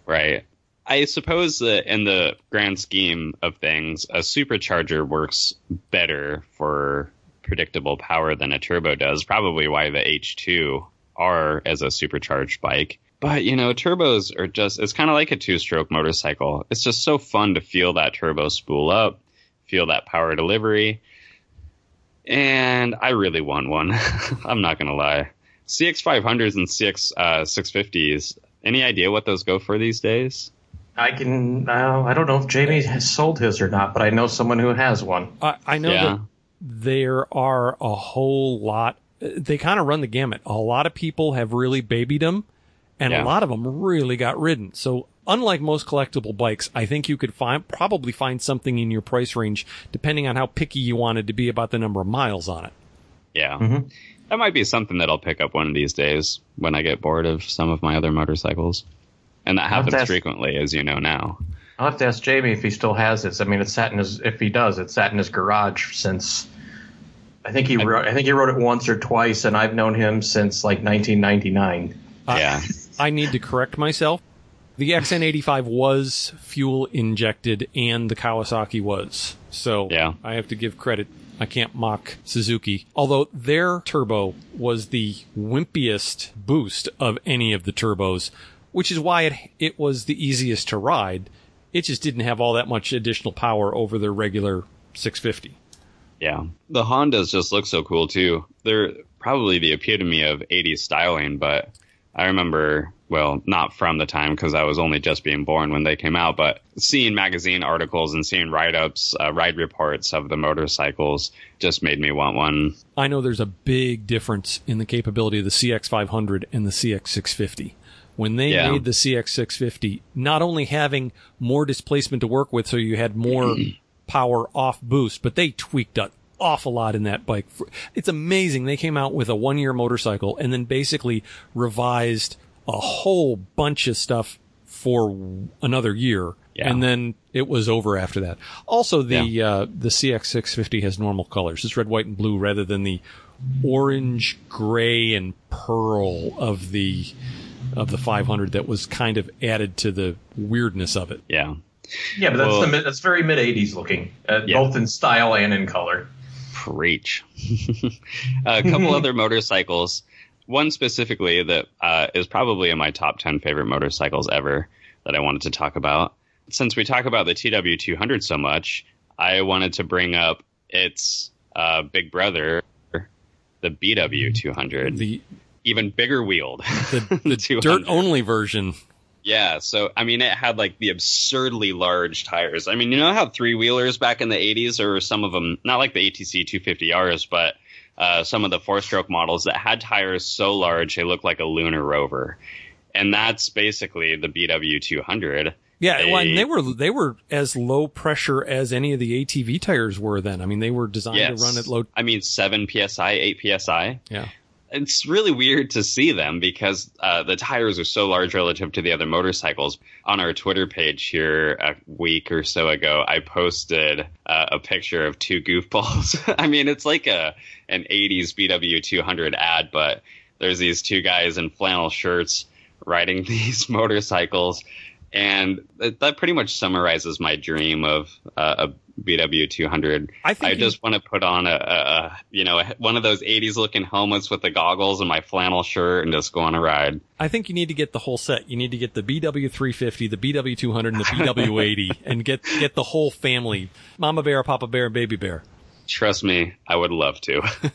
Right. I suppose that in the grand scheme of things, a supercharger works better for predictable power than a turbo does. Probably why the H2 are as a supercharged bike. But you know, turbos are just it's kind of like a two-stroke motorcycle. It's just so fun to feel that turbo spool up, feel that power delivery. And I really want one. I'm not going to lie. CX500s and CX uh, 650s. Any idea what those go for these days? I can. Uh, I don't know if Jamie has sold his or not, but I know someone who has one. I, I know Yeah. That there are a whole lot. They kind of run the gamut. A lot of people have really babied them, and a lot of them really got ridden. So, unlike most collectible bikes, I think you could find probably find something in your price range, depending on how picky you wanted to be about the number of miles on it. Yeah. Mhm. That might be something that I'll pick up one of these days when I get bored of some of my other motorcycles. And that happens frequently, as you know now. I'll have to ask Jamie if he still has it. I mean, it's sat in his. If he does, it's sat in his garage since. I think he wrote. I think he wrote it once or twice, and I've known him since like 1999. Uh, yeah. I need to correct myself. The XN85 was fuel injected and the Kawasaki was. So Yeah. I have to give credit. I can't mock Suzuki. Although their turbo was the wimpiest boost of any of the turbos, which is why it, it was the easiest to ride. It just didn't have all that much additional power over their regular 650. Yeah. The Hondas just look so cool too. They're probably the epitome of 80s styling, but I remember, well, not from the time because I was only just being born when they came out, but seeing magazine articles and seeing write ups, uh, ride reports of the motorcycles just made me want one. I know there's a big difference in the capability of the CX500 and the CX650. When they Yeah. made the CX650, not only having more displacement to work with, so you had more power off boost, but they tweaked an awful lot in that bike. It's amazing. They came out with a one year motorcycle and then basically revised a whole bunch of stuff for another year. Yeah. And then it was over after that. Also, the uh, the CX650 has normal colors. It's red, white, and blue rather than the orange, gray, and pearl of the of the 500 that was kind of added to the weirdness of it. Yeah. Yeah, but that's Well- the mid- that's very mid '80s looking, uh, Yeah. both in style and in color. Preach. a couple other motorcycles. One specifically that uh, is probably in my top 10 favorite motorcycles ever that I wanted to talk about. Since we talk about the TW200 so much, I wanted to bring up its uh, big brother, the BW200, The even bigger wheeled. the, the 200. dirt only version. Yeah, so I mean, it had like the absurdly large tires. I mean, you know how three wheelers back in the '80s, or some of them, not like the ATC 250Rs, but uh, some of the four-stroke models that had tires so large they looked like a lunar rover, and that's basically the BW 200. Yeah, well, and They- they were they were as low pressure as any of the ATV tires were then. I mean, they were designed Yes, to run at low. I mean, seven psi, eight psi. Yeah, it's really weird to see them because uh, the tires are so large relative to the other motorcycles. On our Twitter page here a week or so ago, I posted uh, a picture of two goofballs. I mean, it's like a an '80s BW 200 ad, but there's these two guys in flannel shirts riding these motorcycles, and that, pretty much summarizes my dream of uh, a BW 200. I think I you- just want to put on a, a, a you know one of those '80s looking helmets with the goggles and my flannel shirt and just go on a ride. I think you need to get the whole set. You need to get the BW 350, the BW 200, and the BW 80, and get get the whole family: Mama Bear, Papa Bear, and Baby Bear. Trust me, I would love to.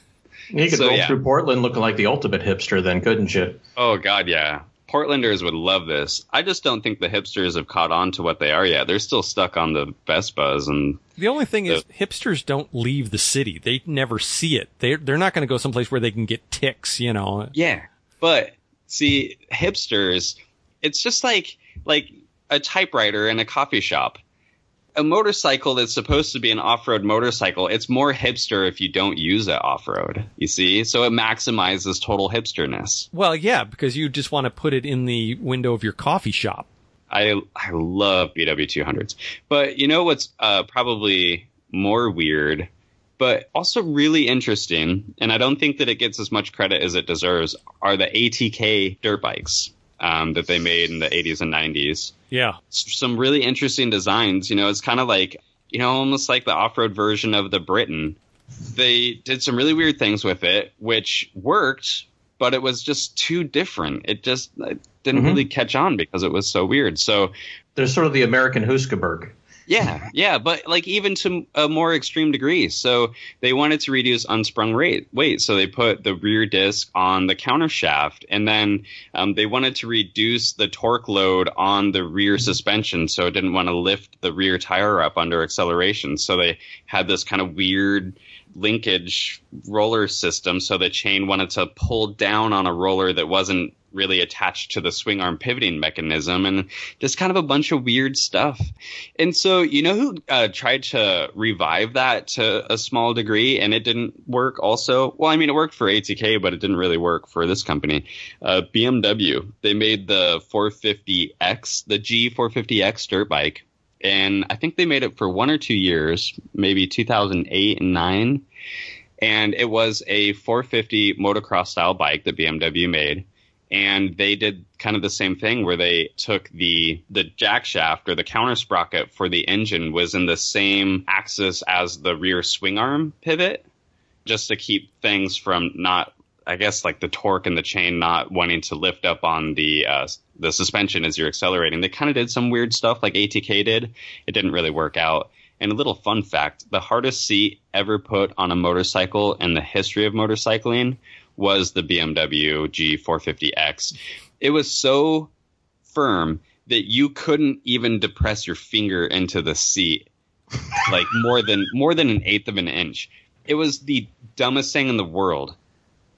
You could So, roll yeah. through Portland looking like the ultimate hipster, then, couldn't you? oh God, yeah. Portlanders would love this. I just don't think the hipsters have caught on to what they are yet. They're still stuck on the Vespas and The only thing is, hipsters don't leave the city. They never see it. They they're not going to go someplace where they can get ticks. You know. Yeah, but see, hipsters, it's just like like a typewriter in a coffee shop. A motorcycle that's supposed to be an off-road motorcycle, it's more hipster if you don't use it off-road. You see, so it maximizes total hipsterness. Well, yeah, because you just want to put it in the window of your coffee shop. I I love BW 200s, but you know what's uh, probably more weird, but also really interesting, and I don't think that it gets as much credit as it deserves, are the ATK dirt bikes um, that they made in the 80s and 90s. Yeah. Some really interesting designs. You know, it's kind of like you know almost like the off-road version of the Britten. They did some really weird things with it, which worked, but it was just too different. It just it didn't Mhm. really catch on because it was so weird. So There's sort of the American Husaberg. Yeah, yeah, but like even to a more extreme degree. So they wanted to reduce unsprung rate weight, so they put the rear disc on the counter shaft, and then um, they wanted to reduce the torque load on the rear suspension, so it didn't want to lift the rear tire up under acceleration. So they had this kind of weird linkage roller system, so the chain wanted to pull down on a roller that wasn't really attached to the swing arm pivoting mechanism and just kind of a bunch of weird stuff. And so, you know who uh, tried to revive that to a small degree and it didn't work also? Well, I mean, it worked for ATK, but it didn't really work for this company. Uh, BMW, they made the 450X, the G450X dirt bike. And I think they made it for one or two years, maybe 2008 and 9. And it was a 450 motocross style bike that BMW made and they did kind of the same thing where they took the the jack shaft or the counter sprocket for the engine was in the same axis as the rear swing arm pivot just to keep things from not I guess like the torque and the chain not wanting to lift up on the uh, the suspension as you're accelerating. They kind of did some weird stuff like ATK did. It didn't really work out. And a little fun fact: the hardest seat ever put on a motorcycle in the history of motorcycling was the BMW G450X. It was so firm that you couldn't even depress your finger into the seat like more than more than an eighth of an inch. It was the dumbest thing in the world.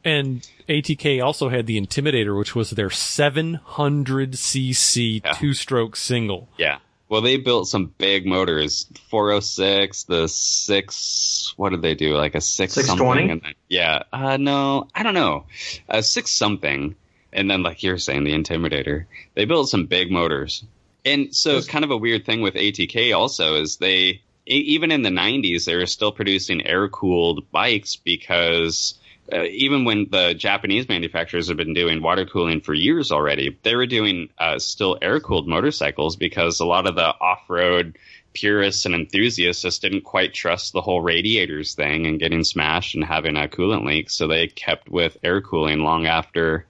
And ATK also had the Intimidator, which was their 700cc Yeah. two-stroke single. Yeah. Well, they built some big motors. 406, the six. What did they do? Like a six 620? something? Then, yeah. Uh, no, I don't know. A six something. And then, like you're saying, the Intimidator. They built some big motors. And so, kind of a weird thing with ATK also is they, e- even in the 90s, they were still producing air cooled bikes because uh, even when the Japanese manufacturers have been doing water cooling for years already, they were doing uh, still air cooled motorcycles because a lot of the off road purists and enthusiasts just didn't quite trust the whole radiators thing and getting smashed and having a coolant leak. So they kept with air cooling long after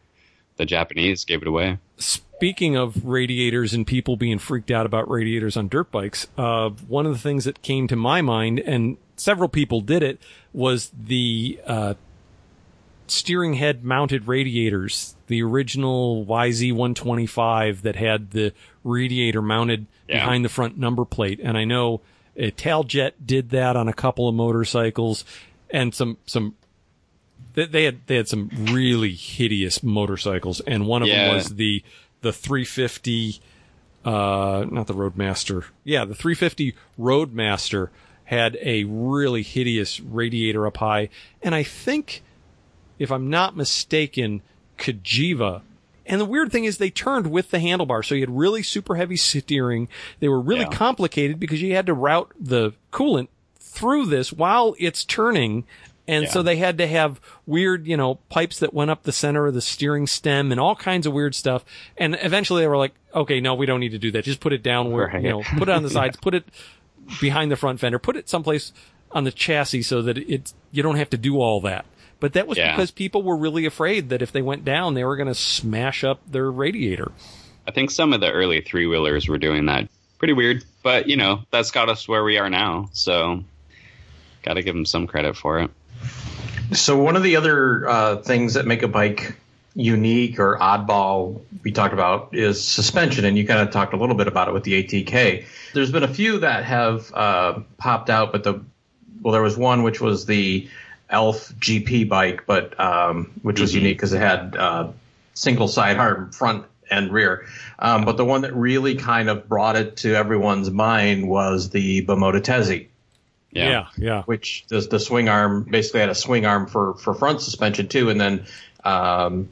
the Japanese gave it away. Speaking of radiators and people being freaked out about radiators on dirt bikes, uh, one of the things that came to my mind, and several people did it, was the uh, steering head mounted radiators, the original YZ125 that had the radiator mounted Yeah. behind the front number plate. And I know uh, Italjet did that on a couple of motorcycles and some, some, they, they had, they had some really hideous motorcycles. And one of them was the, the 350, uh, not the Roadmaster. Yeah, the 350 Roadmaster had a really hideous radiator up high. And I think, if I'm not mistaken, Cagiva. And the weird thing is they turned with the handlebar. So you had really super heavy steering. They were really Yeah. complicated because you had to route the coolant through this while it's turning. And so they had to have weird, you know, pipes that went up the center of the steering stem and all kinds of weird stuff. And eventually they were like, okay, no, we don't need to do that. Just put it down where, Right. you know, put it on the sides, put it behind the front fender, put it someplace on the chassis so that it, you don't have to do all that. But that was Yeah. because people were really afraid that if they went down, they were going to smash up their radiator. I think some of the early three wheelers were doing that. Pretty weird, but you know that's got us where we are now. So, got to give them some credit for it. So one of the other uh, things that make a bike unique or oddball we talked about is suspension, and you kind of talked a little bit about it with the ATK. There's been a few that have uh, popped out, but the well, there was one which was the Elf GP bike, but um, which was unique because it had uh, single sidearm front and rear. Um, but the one that really kind of brought it to everyone's mind was the Bimota Tesi Yeah, Yeah. Yeah. which the, the swing arm basically had a swing arm for, for front suspension too. And then, um,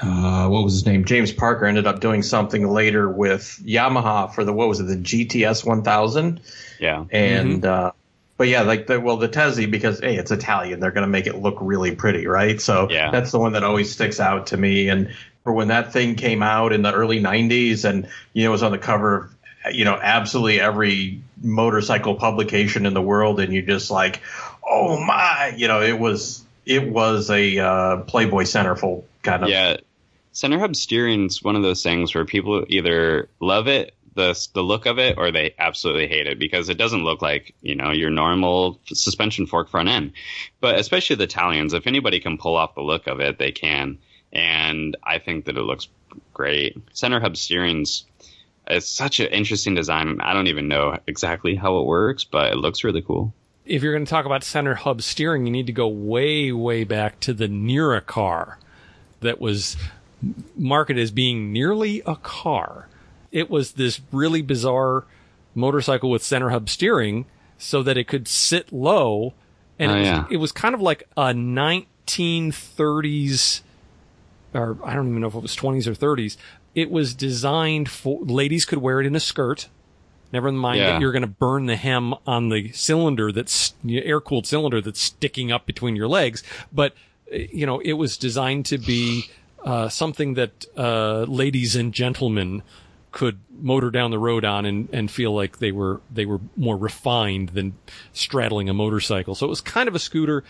uh, what was his name? James Parker ended up doing something later with Yamaha for the, what was it, the GTS 1000. yeah, And, uh, but yeah, like the, well, the Tesi, because hey, it's Italian, they're going to make it look really pretty, right? So Yeah. that's the one that always sticks out to me. And for when that thing came out in the early 90s and, you know, it was on the cover of, you know, absolutely every motorcycle publication in the world, and you just like, oh my, you know, it was, it was a uh, Playboy centerfold kind of. yeah. Center hub steering's one of those things where people either love it, the the look of it, or they absolutely hate it because it doesn't look like you know your normal suspension fork front end. But especially the Italians, if anybody can pull off the look of it, they can. And I think that it looks great. Center hub steering's it's such an interesting design. I don't even know exactly how it works, but it looks really cool. If you're going to talk about center hub steering, you need to go way, way back to the Ner-a-Car that was marketed as being nearly a car. It was this really bizarre motorcycle with center hub steering so that it could sit low. And Oh, it, was, yeah. it was kind of like a 1930s or I don't even know if it was 20s or 30s. It was designed for ladies could wear it in a skirt. Never mind Yeah. that you're going to burn the hem on the cylinder that's air cooled cylinder that's sticking up between your legs. But uh, you know, it was designed to be uh, something that uh, ladies and gentlemen could motor down the road on and, and feel like they were they were more refined than straddling a motorcycle. So it was kind of a scooter,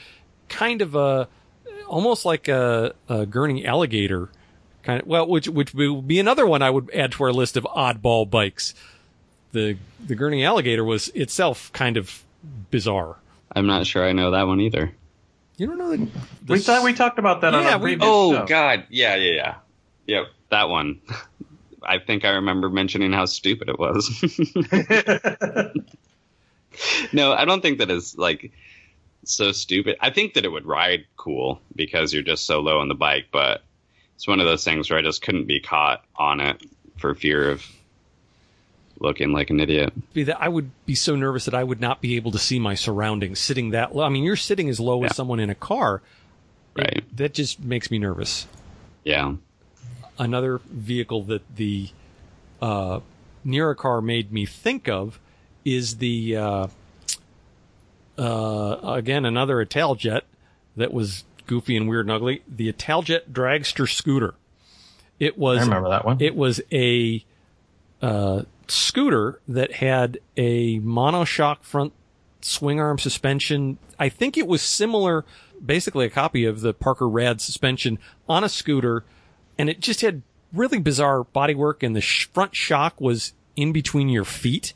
kind of a almost like a, a gurney alligator kind of well which which would be another one I would add to our list of oddball bikes. The the gurney alligator was itself kind of bizarre. I'm not sure I know that one either. You don't know the, We thought we talked about that on Yeah, a we- Oh show. God, yeah, yeah, yeah, yep, that one. I think I remember mentioning how stupid it was. no, I don't think that it's like so stupid. I think that it would ride cool because you're just so low on the bike, but it's one of those things where I just couldn't be caught on it for fear of looking like an idiot. be that I would be so nervous that I would not be able to see my surroundings sitting that low. I mean, you're sitting as low Yeah. as someone in a car. It- Right. that just makes me nervous. Yeah. Another vehicle that the uh, Ner-a-Car made me think of is the uh, uh, again another Italjet that was goofy and weird and ugly. The Italjet Dragster scooter. It was. I remember that one. It was a uh, scooter that had a monoshock front swing arm suspension. I think it was similar, basically a copy of the Parker Rad suspension on a scooter, and it just had really bizarre bodywork, and the sh- front shock was in between your feet.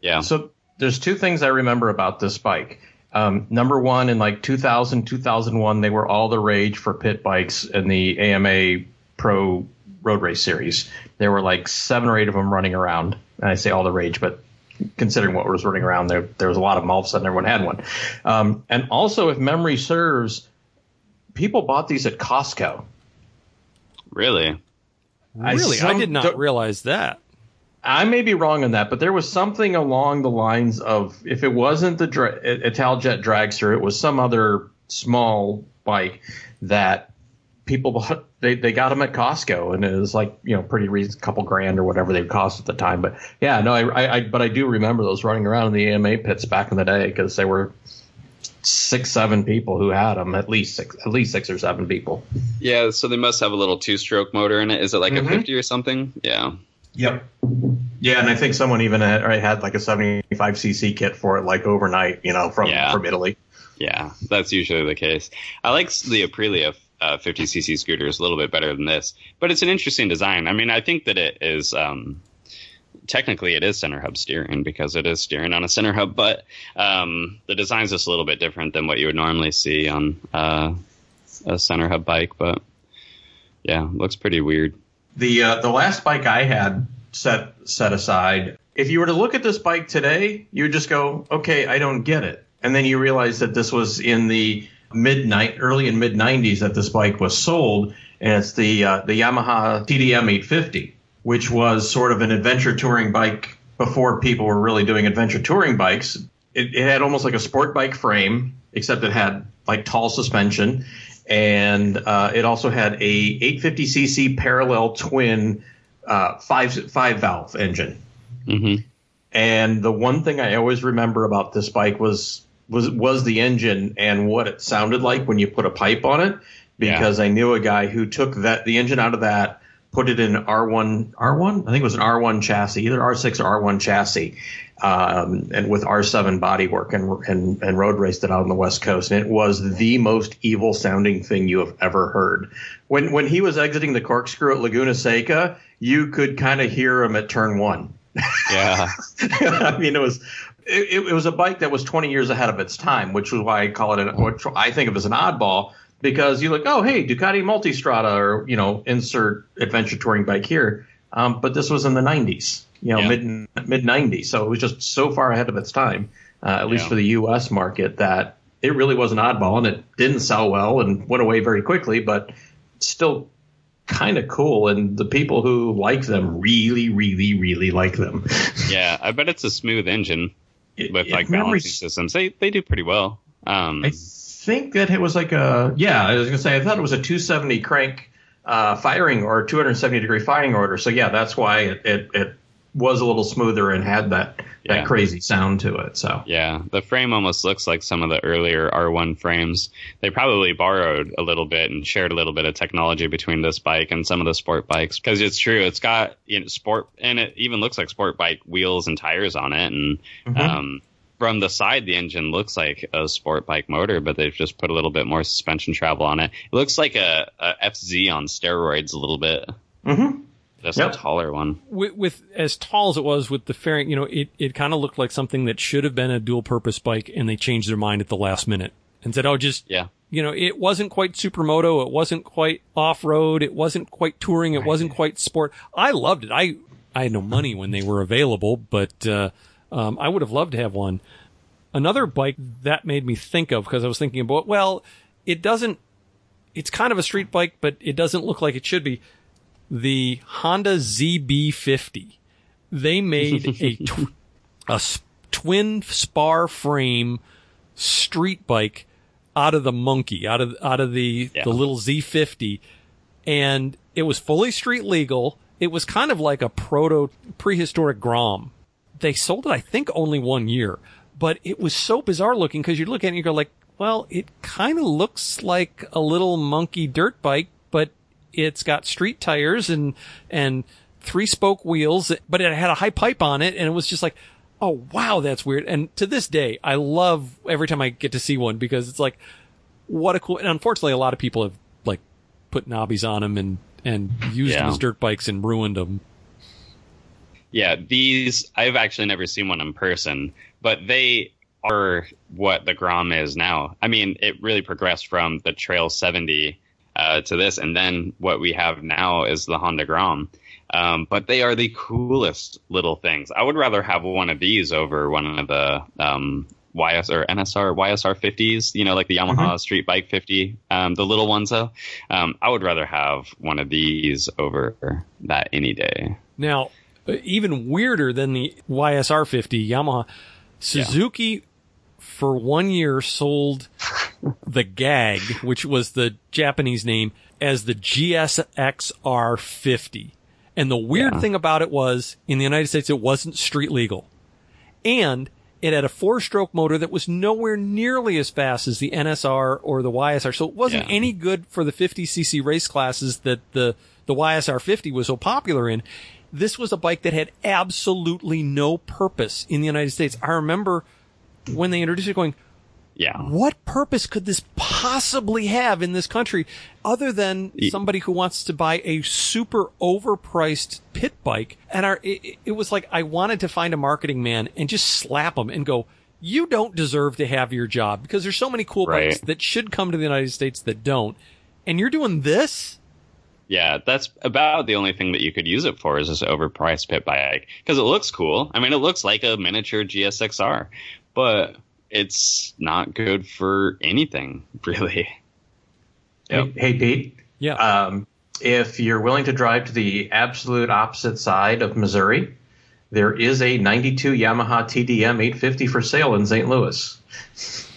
Yeah. So there's two things I remember about this bike. Um, number one, in like 2000, 2001, they were all the rage for pit bikes in the AMA Pro Road Race Series. There were like seven or eight of them running around. And I say all the rage, but considering what was running around, there there was a lot of them. All of a sudden, everyone had one. Um, and also, if memory serves, people bought these at Costco. Really? I Really, I, some- did not realize that. I may be wrong on that, but there was something along the lines of if it wasn't the dra- Italjet Dragster, it was some other small bike that people bought. They, they got them at Costco, and it was like you know pretty reason, couple grand or whatever they cost at the time. But yeah, no, I, I, I but I do remember those running around in the AMA pits back in the day because they were six seven people who had them at least six at least six or seven people. Yeah. So they must have a little two-stroke motor in it. Is it like Mhm. a 50 or something? Yeah. Yep. Yeah, and I think someone even had, had like a 75 cc kit for it, like overnight, you know, from Yeah. from Italy. Yeah, that's usually the case. I like the Aprilia uh, 50cc scooters a little bit better than this, but it's an interesting design. I mean, I think that it is um, technically it is center hub steering because it is steering on a center hub, but um, the design's just a little bit different than what you would normally see on uh, a center hub bike. But yeah, looks pretty weird. The uh, the last bike I had set set aside, if you were to look at this bike today, you would just go, okay, I don't get it, and then you realize that this was in the midnight, early and mid 90s that this bike was sold, and it's the uh, the Yamaha TDM 850, which was sort of an adventure touring bike before people were really doing adventure touring bikes. It, it had almost like a sport bike frame, except it had like tall suspension, and uh, it also had a 850cc parallel twin uh, five five valve engine. hmm And the one thing I always remember about this bike was was was the engine and what it sounded like when you put a pipe on it, because I knew a guy who took that the engine out of that, put it in R1 R1 I think it was an R1 chassis, either R6 or R1 chassis, um, and with R7 bodywork and, and and road raced it out on the West Coast, and it was the most evil sounding thing you have ever heard. When when he was exiting the corkscrew at Laguna Seca, you could kind of hear him at turn one. Yeah. I mean, it was it, it was a bike that was 20 years ahead of its time, which was why I call it an, what I think of as an oddball because you look, oh, hey, Ducati Multistrada or you know, insert adventure touring bike here, um, but this was in the 90s, you know, Yeah. mid mid 90s, so it was just so far ahead of its time, uh, at least for the U.S. market that it really was an oddball and it didn't sell well and went away very quickly, but still kind of cool and the people who like them really really really like them yeah. I bet it's a smooth engine with it- like memory balancing systems. They they do pretty well. Um, I think that it was like a yeah. I was gonna say I thought it was a 270 crank uh, firing or 270 degree firing order. So yeah, that's why it, it, it was a little smoother and had that that Yeah. crazy sound to it. So Yeah, the frame almost looks like some of the earlier R1 frames. They probably borrowed a little bit and shared a little bit of technology between this bike and some of the sport bikes because it's true. It's got you know, sport and it even looks like sport bike wheels and tires on it. And um, from the side, the engine looks like a sport bike motor, but they've just put a little bit more suspension travel on it. It looks like a, a FZ on steroids a little bit. Mhm. Just Yep. a taller one. with, with as tall as it was with the fairing, you know, it, it kind of looked like something that should have been a dual purpose bike and they changed their mind at the last minute and said, oh, just, Yeah. you know, it wasn't quite supermoto. It wasn't quite off road. It wasn't quite touring. It wasn't quite sport. I loved it. I, I had no money when they were available, but, uh, um, I would have loved to have one. Another bike that made me think of because I was thinking about, well, it doesn't, it's kind of a street bike, but it doesn't look like it should be the Honda ZB50. They made a tw- a twin spar frame street bike out of the monkey, out of out of the Yeah. the little Z50, and it was fully street legal. It was kind of like a proto prehistoric Grom. They sold it, I think, only one year, but it was so bizarre looking because you look at it and you go like, well, it kind of looks like a little monkey dirt bike, but it's got street tires and, and three spoke wheels, but it had a high pipe on it. And it was just like, oh, wow, that's weird. And to this day, I love every time I get to see one because it's like, what a cool, and unfortunately, a lot of people have like put knobbies on them and, and used them as dirt bikes and ruined them. Yeah, these I've actually never seen one in person, but they are what the Grom is now. I mean, it really progressed from the Trail 70 uh, to this, and then what we have now is the Honda Grom. Um, but they are the coolest little things. I would rather have one of these over one of the um, YS or NSR YSR 50s. You know, like the Yamaha Street Bike 50, um, the little ones. Though, um, I would rather have one of these over that any day. Now, Uh, even weirder than the YSR 50 Yamaha, Suzuki for one year sold the GAG, which was the Japanese name, as the GSXR 50. And the weird Yeah. thing about it was in the United States, it wasn't street legal. And it had a four stroke motor that was nowhere nearly as fast as the NSR or the YSR. So it wasn't Yeah. any good for the 50cc race classes that the, the YSR 50 was so popular in. This was a bike that had absolutely no purpose in the United States. I remember when they introduced it going, Yeah. what purpose could this possibly have in this country other than somebody who wants to buy a super overpriced pit bike? And our, it, it was like I wanted to find a marketing man and just slap him and go, you don't deserve to have your job because there's so many cool bikes that should come to the United States that don't. And you're doing this? Yeah, that's about the only thing that you could use it for is this overpriced pit bike because it looks cool. I mean, it looks like a miniature GSXR, but it's not good for anything really. Yep. Hey, hey, Pete. Yeah. Um, if you're willing to drive to the absolute opposite side of Missouri, there is a 92 Yamaha TDM 850 for sale in St. Louis. It's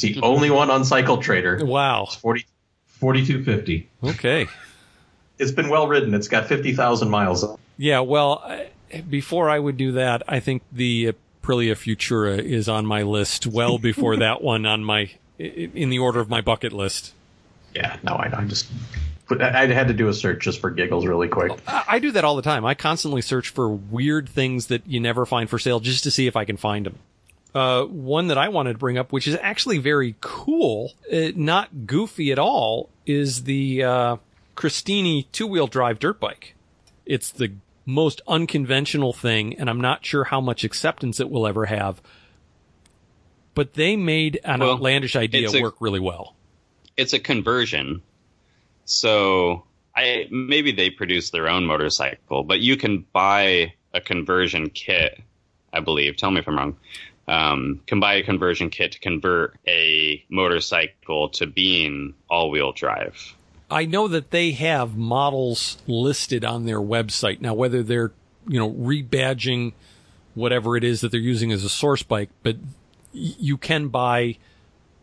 the only one on Cycle Trader. wow. It's 40, 4250. Okay. It's been well ridden. It's got 50,000 miles. on. Yeah, well, before I would do that, I think the Aprilia Futura is on my list well before that one on my in the order of my bucket list. Yeah, no, I, I just I had to do a search just for giggles really quick. I, I do that all the time. I constantly search for weird things that you never find for sale just to see if I can find them. Uh, one that I wanted to bring up, which is actually very cool, uh, not goofy at all, is the uh, Christini two-wheel drive dirt bike. It's the most unconventional thing, and I'm not sure how much acceptance it will ever have. But they made an Well, outlandish idea a- work really well. It's a conversion, so I maybe they produce their own motorcycle, but you can buy a conversion kit. I believe. Tell me if I'm wrong. Um, can buy a conversion kit to convert a motorcycle to being all-wheel drive. I know that they have models listed on their website. Now, whether they're, you know, rebadging whatever it is that they're using as a source bike, but you can buy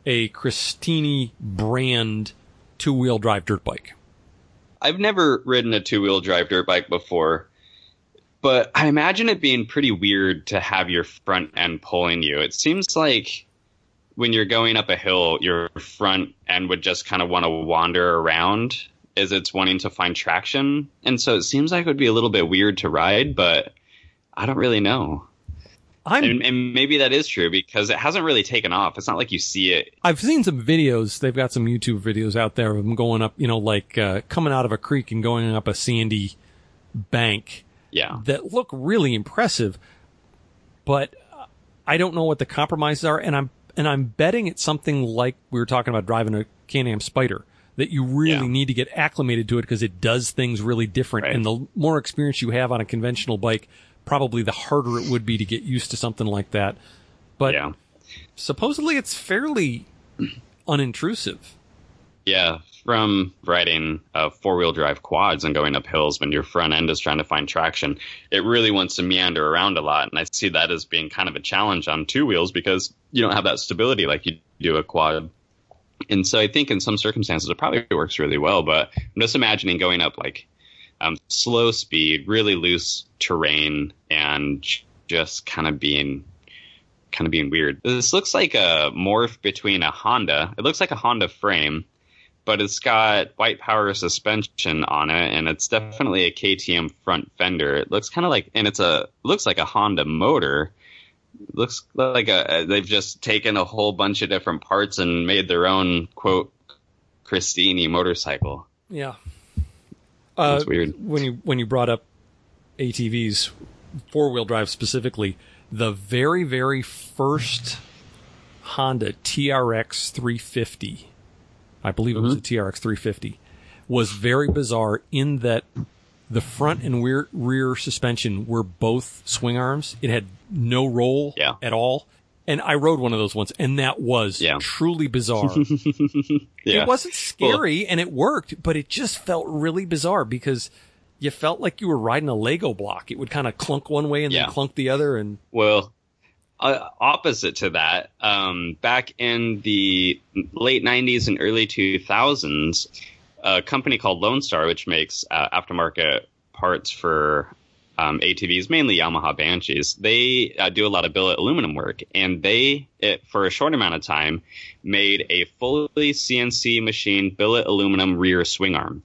a Christini brand two wheel drive dirt bike. I've never ridden a two wheel drive dirt bike before, but I imagine it being pretty weird to have your front end pulling you. It seems like when you're going up a hill, your front end would just kind of want to wander around as it's wanting to find traction. And so it seems like it would be a little bit weird to ride, but I don't really know. I'm, And, and maybe that is true because it hasn't really taken off. It's not like you see it. I've seen some videos. They've got some YouTube videos out there of them going up, you know, like, uh, coming out of a creek and going up a sandy bank. Yeah. that look really impressive, but I don't know what the compromises are, and I'm and I'm betting it's something like we were talking about driving a Can-Am Spyder that you really Yeah. need to get acclimated to it because it does things really different, Right. and the more experience you have on a conventional bike, probably the harder it would be to get used to something like that. But yeah. supposedly it's fairly unintrusive. Yeah, from riding uh, four wheel drive quads and going up hills when your front end is trying to find traction, it really wants to meander around a lot. And I see that as being kind of a challenge on two wheels because you don't have that stability like you do a quad. And so I think in some circumstances it probably works really well. But I'm just imagining going up like um, slow speed, really loose terrain, and just kind of being kind of being weird. This looks like a morph between a Honda. It looks like a Honda frame, but it's got white power suspension on it, and it's definitely a KTM front fender. It looks kind of like, and it's a looks like a Honda motor. It looks like a they've just taken a whole bunch of different parts and made their own quote Christini motorcycle. Yeah. That's Uh, weird. When you when you brought up ATVs, four wheel drive specifically, the very very first Honda TRX 350, I believe it was Mm-hmm. a TRX 350, was very bizarre in that the front and rear rear suspension were both swing arms. It had no roll Yeah. at all. And I rode one of those once, and that was Yeah. truly bizarre. Yeah. It wasn't scary and it worked, but it just felt really bizarre because you felt like you were riding a Lego block. It would kind of clunk one way and Yeah. then clunk the other. And Well, uh, opposite to that, um, back in the late 90s and early 2000s, a company called Lone Star, which makes uh, aftermarket parts for um, ATVs, mainly Yamaha Banshees, they uh, do a lot of billet aluminum work. And they, it, for a short amount of time, made a fully CNC machined billet aluminum rear swing arm.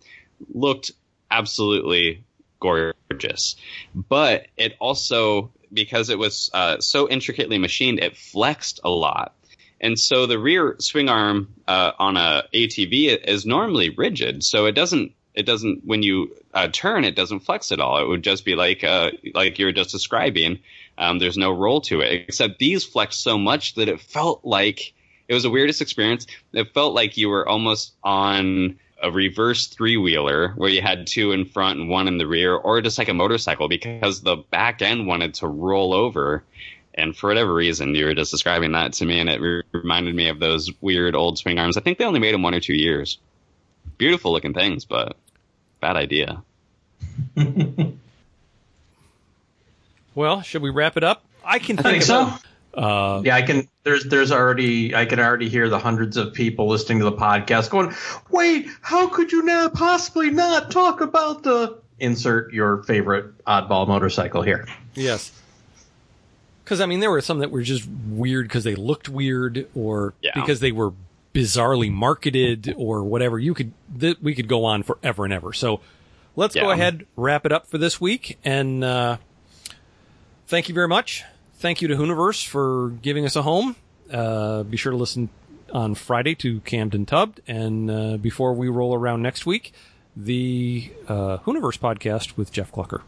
Looked absolutely gorgeous. But it also, because it was uh, so intricately machined, it flexed a lot. And so the rear swing arm uh, on a ATV is normally rigid, so it doesn't. It doesn't when you uh, turn, it doesn't flex at all. It would just be like uh, like you were just describing. Um, there's no roll to it, except these flexed so much that it felt like it was the weirdest experience. It felt like you were almost on a reverse three wheeler where you had two in front and one in the rear, or just like a motorcycle because the back end wanted to roll over. And for whatever reason, you were just describing that to me, and it re- reminded me of those weird old swing arms. I think they only made them one or two years. Beautiful looking things, but bad idea. well, should we wrap it up? I can I think of- so. Uh, Yeah, I can. There's there's already I can already hear the hundreds of people listening to the podcast going, "Wait, how could you not possibly not talk about the insert your favorite oddball motorcycle here?" yes. Because I mean, there were some that were just weird because they looked weird, or Yeah. because they were bizarrely marketed, or whatever. You could th- we could go on forever and ever. So let's go ahead, wrap it up for this week, and uh, thank you very much. Thank you to Hooniverse for giving us a home. Uh, be sure to listen on Friday to Camden Tubbed, and uh, before we roll around next week, the uh, Hooniverse podcast with Jeff Glucker.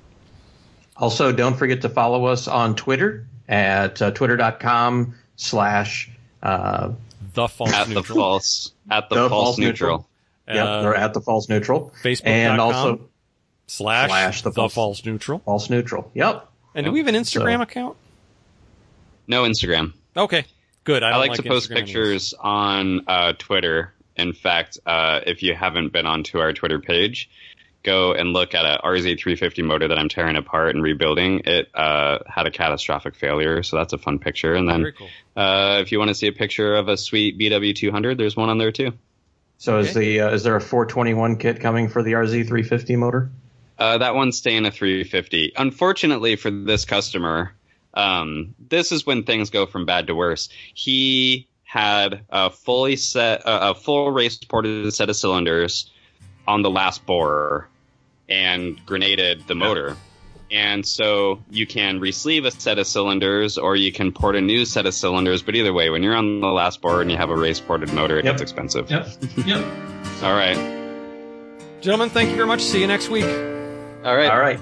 Also, don't forget to follow us on Twitter at uh, twitter.com slash uh, The false At the neutral. false, at the, The false, false neutral. yep, Uh, or at the false neutral. Facebook.com. and also slash, slash the, the false. false- neutral. false neutral. Yep. And do we have an Instagram So- account? No Instagram. Okay, good. I, I, don't like, to post Instagram anyways. pictures on uh, Twitter. In fact, uh, if you haven't been onto our Twitter page, go and look at a RZ350 motor that I'm tearing apart and rebuilding. It uh, had a catastrophic failure, so that's a fun picture. And then, cool. uh, if you want to see a picture of a sweet BW200, there's one on there too. So is the uh, is there a 421 kit coming for the RZ350 motor? Uh, that one's staying a 350. Unfortunately for this customer, um, this is when things go from bad to worse. He had a fully set, uh, a full race ported set of cylinders on the last borer and grenaded the motor. And so you can resleeve a set of cylinders or you can port a new set of cylinders. But either way, when you're on the last borer and you have a race ported motor, it Yep. gets expensive. Yep. Yep. All right. Gentlemen, thank you very much. See you next week. All right. All right.